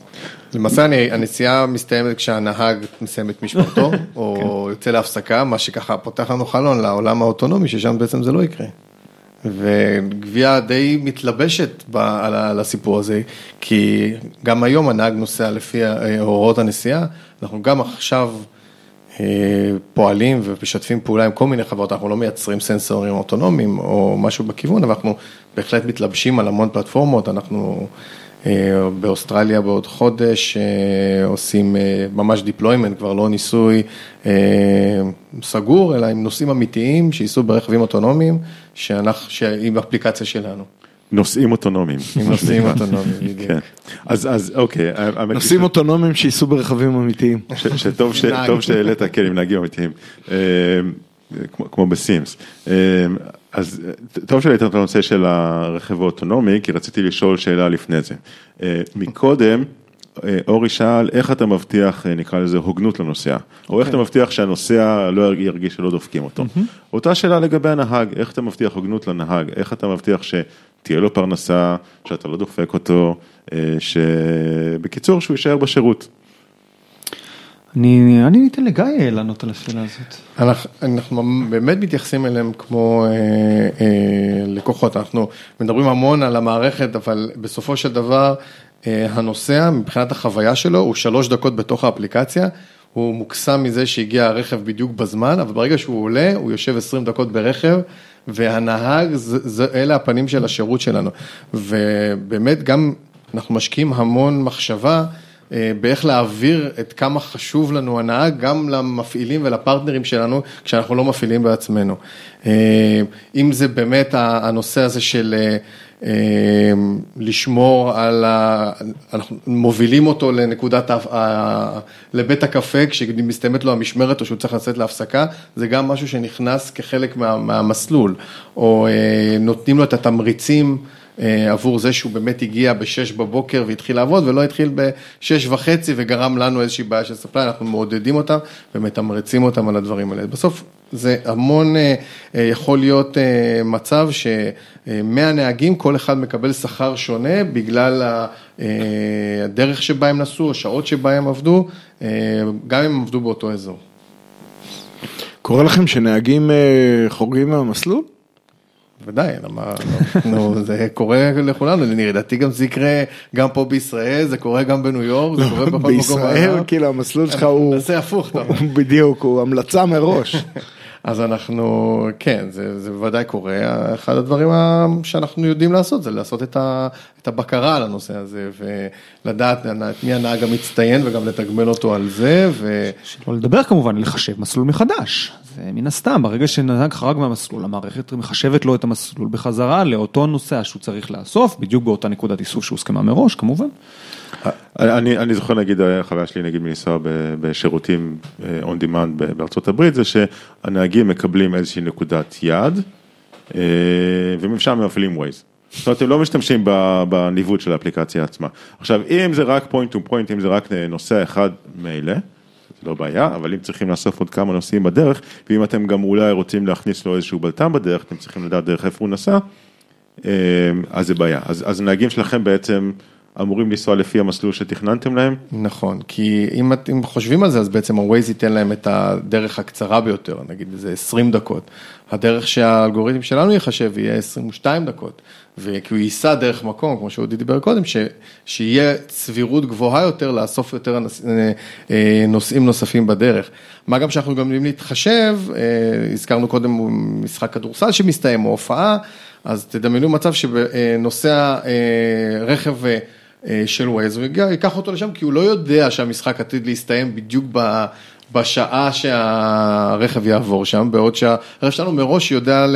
למעשה אני- הנסיעה מסתיימת כשהנהג מסיים את משמרתו, [laughs] או יוצא להפסקה, מה שככה פותח לנו חלון לעולם האוטונומי, ששם בעצם זה לא יקרה. וגבייה די מתלבשת ב- על על הסיפור הזה, כי גם היום הנהג נוסע לפי אה, הוראות הנסיעה, אנחנו גם עכשיו פועלים ומשתפים פעולה עם כל מיני חברות, אנחנו לא מייצרים סנסורים אוטונומיים או משהו בכיוון, אבל אנחנו בהחלט מתלבשים על המון פלטפורמות, אנחנו אה, באוסטרליה בעוד חודש אה, עושים אה, ממש deployment, כבר לא ניסוי סגור, אלא עם נושאים אמיתיים שייסעו ברכבים אוטונומיים, שאנחנו, עם אפליקציה שלנו, נוסעים אוטונומיים. עם נושאים אוטונומיים, [laughs] בדיוק. כן. אז, אז אוקיי. האמת היא נוסעים ש- אוטונומיים שייסעו ברכבים אמיתיים. שטוב שהעלית, כן, עם נהגים אמיתיים, אה, כמו- בסימס. אה, אז אה, טוב שהעלית את הנושא של הרכב האוטונומי, כי רציתי לשאול שאלה לפני זה. אה, מקודם, אה, אורי שאל, איך אתה מבטיח, אה, נקרא לזה, הוגנות לנוסע? או איך אתה מבטיח שהנוסע לא ירגיש שלא דופקים אותו? אותה שאלה לגבי הנהג, איך אתה מבטיח הוגנות לנהג? איך אתה מבטיח שתהיה לו פרנסה, שאתה לא דופק אותו, אה, שבקיצור, שהוא יישאר בשירות? אני, אני אתן לגיא לענות על השאלה הזאת. אנחנו, אנחנו באמת מתייחסים אליהם כמו אה, אה, לקוחות, אנחנו מדברים המון על המערכת, אבל בסופו של דבר אה, הנוסע מבחינת החוויה שלו הוא שלוש דקות בתוך האפליקציה, הוא מוקסם מזה שהגיע הרכב בדיוק בזמן, אבל ברגע שהוא עולה הוא יושב 20 דקות ברכב. והנהג, זה, זה, אלה הפנים של השירות שלנו. ובאמת גם אנחנו משקיעים המון מחשבה אה, באיך להעביר את כמה חשוב לנו הנהג, גם למפעילים ולפרטנרים שלנו, כשאנחנו לא מפעילים בעצמנו. אה, אם זה באמת הנושא הזה של אה, אה, לשמור על ה... אנחנו מובילים אותו לנקודת, ה- לבית הקפה, כשמסתיימת לו המשמרת או שהוא צריך לצאת להפסקה, זה גם משהו שנכנס כחלק מה, מהמסלול, או אה, נותנים לו את התמריצים. אה, עבור זה שהוא באמת הגיע בשש בבוקר והתחיל לעבוד ולא התחיל בשש וחצי וגרם לנו איזושהי בעיה של ספליי, אנחנו מעודדים אותם ומתמרצים אותם על הדברים האלה. בסוף זה המון, אה, אה, יכול להיות מצב שמהנהגים כל אחד מקבל שכר שונה בגלל הדרך שבה הם נסעו, השעות שבה הם עבדו, גם אם הם עבדו באותו אזור. קורה לכם שנהגים חורגים מהמסלול? ודאי, למה, נו, זה קורה לכולנו, לדעתי גם זה יקרה גם פה בישראל, זה קורה גם בניו יורק, זה קורה בכל מקום בישראל. כאילו המסלול שלך הוא, נעשה הפוך, אתה אומר. בדיוק, הוא המלצה מראש. [laughs] אז אנחנו, כן, זה, זה בוודאי קורה, אחד הדברים שאנחנו יודעים לעשות זה לעשות את, ה, את הבקרה על הנושא הזה ולדעת את מי הנהג המצטיין וגם לתגמל אותו על זה ו... שלא לדבר כמובן, לחשב מסלול מחדש. זה מן הסתם, ברגע שנהג חרג מהמסלול, המערכת מחשבת לו את המסלול בחזרה לאותו נוסע שהוא צריך לאסוף, בדיוק באותה נקודת איסוף שהוסכמה מראש, כמובן. אני, אני זוכר נגיד, החוויה שלי נגיד מלנסוע ב- בשירותים אה, on demand בארצות הברית, זה שהנהגים מקבלים איזושהי נקודת יעד, אה, ומשם מפעילים ווייז. זאת אומרת, הם לא משתמשים בניווט של האפליקציה עצמה. עכשיו, אם זה רק point to point, אם זה רק נוסע אחד, מילא, זה לא בעיה, אבל אם צריכים לאסוף עוד כמה נוסעים בדרך, ואם אתם גם אולי רוצים להכניס לו איזשהו בלטם בדרך, אתם צריכים לדעת דרך איפה הוא נסע, אה, אז זה בעיה. אז, אז הנהגים שלכם בעצם אמורים לנסוע לפי המסלול שתכננתם להם? נכון, כי אם אתם חושבים על זה, אז בעצם ה-Waze ייתן להם את הדרך הקצרה ביותר, נגיד איזה 20 דקות. הדרך שהאלגוריתם שלנו יחשב יהיה 22 דקות, וכי הוא ייסע דרך מקום, כמו שאודי דיבר קודם, ש, שיהיה סבירות גבוהה יותר לאסוף יותר נוס, אה, נוסעים נוספים בדרך. מה גם שאנחנו גם יודעים להתחשב, אה, הזכרנו קודם משחק כדורסל שמסתיים, או הופעה, אז תדמיינו מצב שנוסע אה, רכב... אה, של ווייז, הוא ייקח אותו לשם כי הוא לא יודע שהמשחק עתיד להסתיים בדיוק ב... בשעה שהרכב יעבור שם, בעוד שהרכב שלנו מראש יודע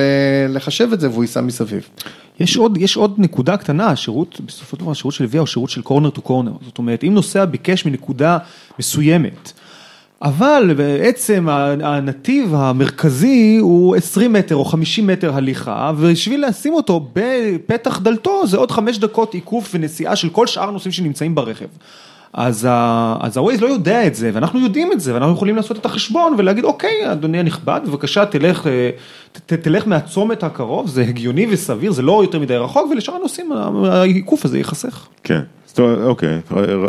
לחשב את זה והוא ייסע מסביב. יש עוד, יש עוד נקודה קטנה, השירות, בסופו של דבר השירות של ויה הוא שירות של קורנר טו קורנר, זאת אומרת אם נוסע ביקש מנקודה מסוימת, אבל בעצם הנתיב המרכזי הוא 20 מטר או 50 מטר הליכה, ובשביל לשים אותו בפתח דלתו זה עוד חמש דקות עיקוף ונסיעה של כל שאר הנוסעים שנמצאים ברכב. אז ה-Waze לא יודע את זה, ואנחנו יודעים את זה, ואנחנו יכולים לעשות את החשבון ולהגיד, אוקיי, אדוני הנכבד, בבקשה תלך, אה, ת, ת- תלך מהצומת הקרוב, זה הגיוני וסביר, זה לא יותר מדי רחוק, ולשאר הנושאים העיקוף הזה ייחסך. כן, אוקיי,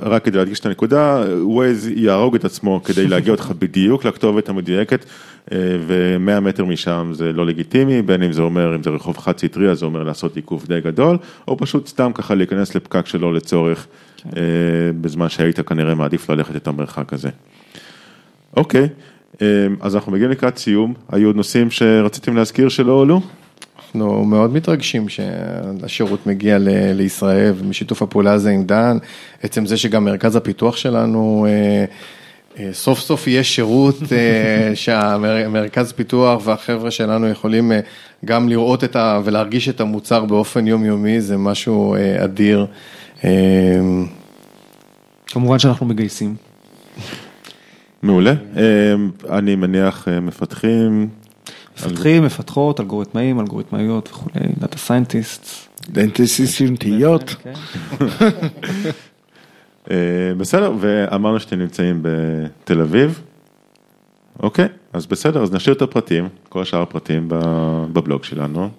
רק כדי להדגיש את הנקודה, Waze יהרוג את עצמו כדי להגיע אותך בדיוק לכתובת המדויקת, אה, ו-100 מטר משם זה לא לגיטימי, בין אם זה אומר, אם זה רחוב חד סטרי, אז זה אומר לעשות עיכוב די גדול, או פשוט סתם ככה להיכנס לפקק שלא לצורך, בזמן שהיית כנראה מעדיף ללכת את המרחק הזה. אוקיי, אה, אז אנחנו מגיעים לקראת סיום, היו נושאים שרציתם להזכיר שלא עלו? אנחנו מאוד מתרגשים שהשירות מגיע ל- לישראל ומשיתוף הפעולה הזה עם דן, עצם זה שגם מרכז הפיתוח שלנו, אה, אה, סוף סוף יהיה שירות אה, [laughs] שהמרכז פיתוח והחבר'ה שלנו יכולים אה, גם לראות את ה... ולהרגיש את המוצר באופן יומיומי, זה משהו אה, אדיר. אה, כמובן שאנחנו מגייסים. מעולה, אה, אני מניח אה, מפתחים, מפתחים, מפתחות, אלגוריתמאים, אלגוריתמאיות וכולי, דאטה סיינטיסט. data scientist ים, טיות. כן. אה, בסדר, ואמרנו שאתם נמצאים בתל אביב. אוקיי, אז בסדר, אז נשאיר את הפרטים, כל שאר הפרטים בבלוג שלנו.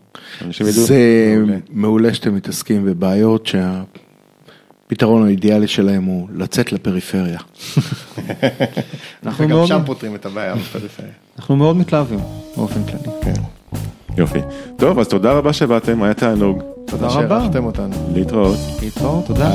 אנשים ידעו. זה מעולה. שאתם מתעסקים בבעיות שהפתרון האידיאלי שלהם הוא לצאת לפריפריה. [laughs] אנחנו וגם מאוד- שם פותרים את הבעיה בפריפריה. אנחנו מאוד מתלהבים באופן כללי. כן. יופי. טוב, אז תודה רבה שבאתם, היה תענוג. תודה רבה. שאירחתם אותנו. להתראות. להתראות, תודה.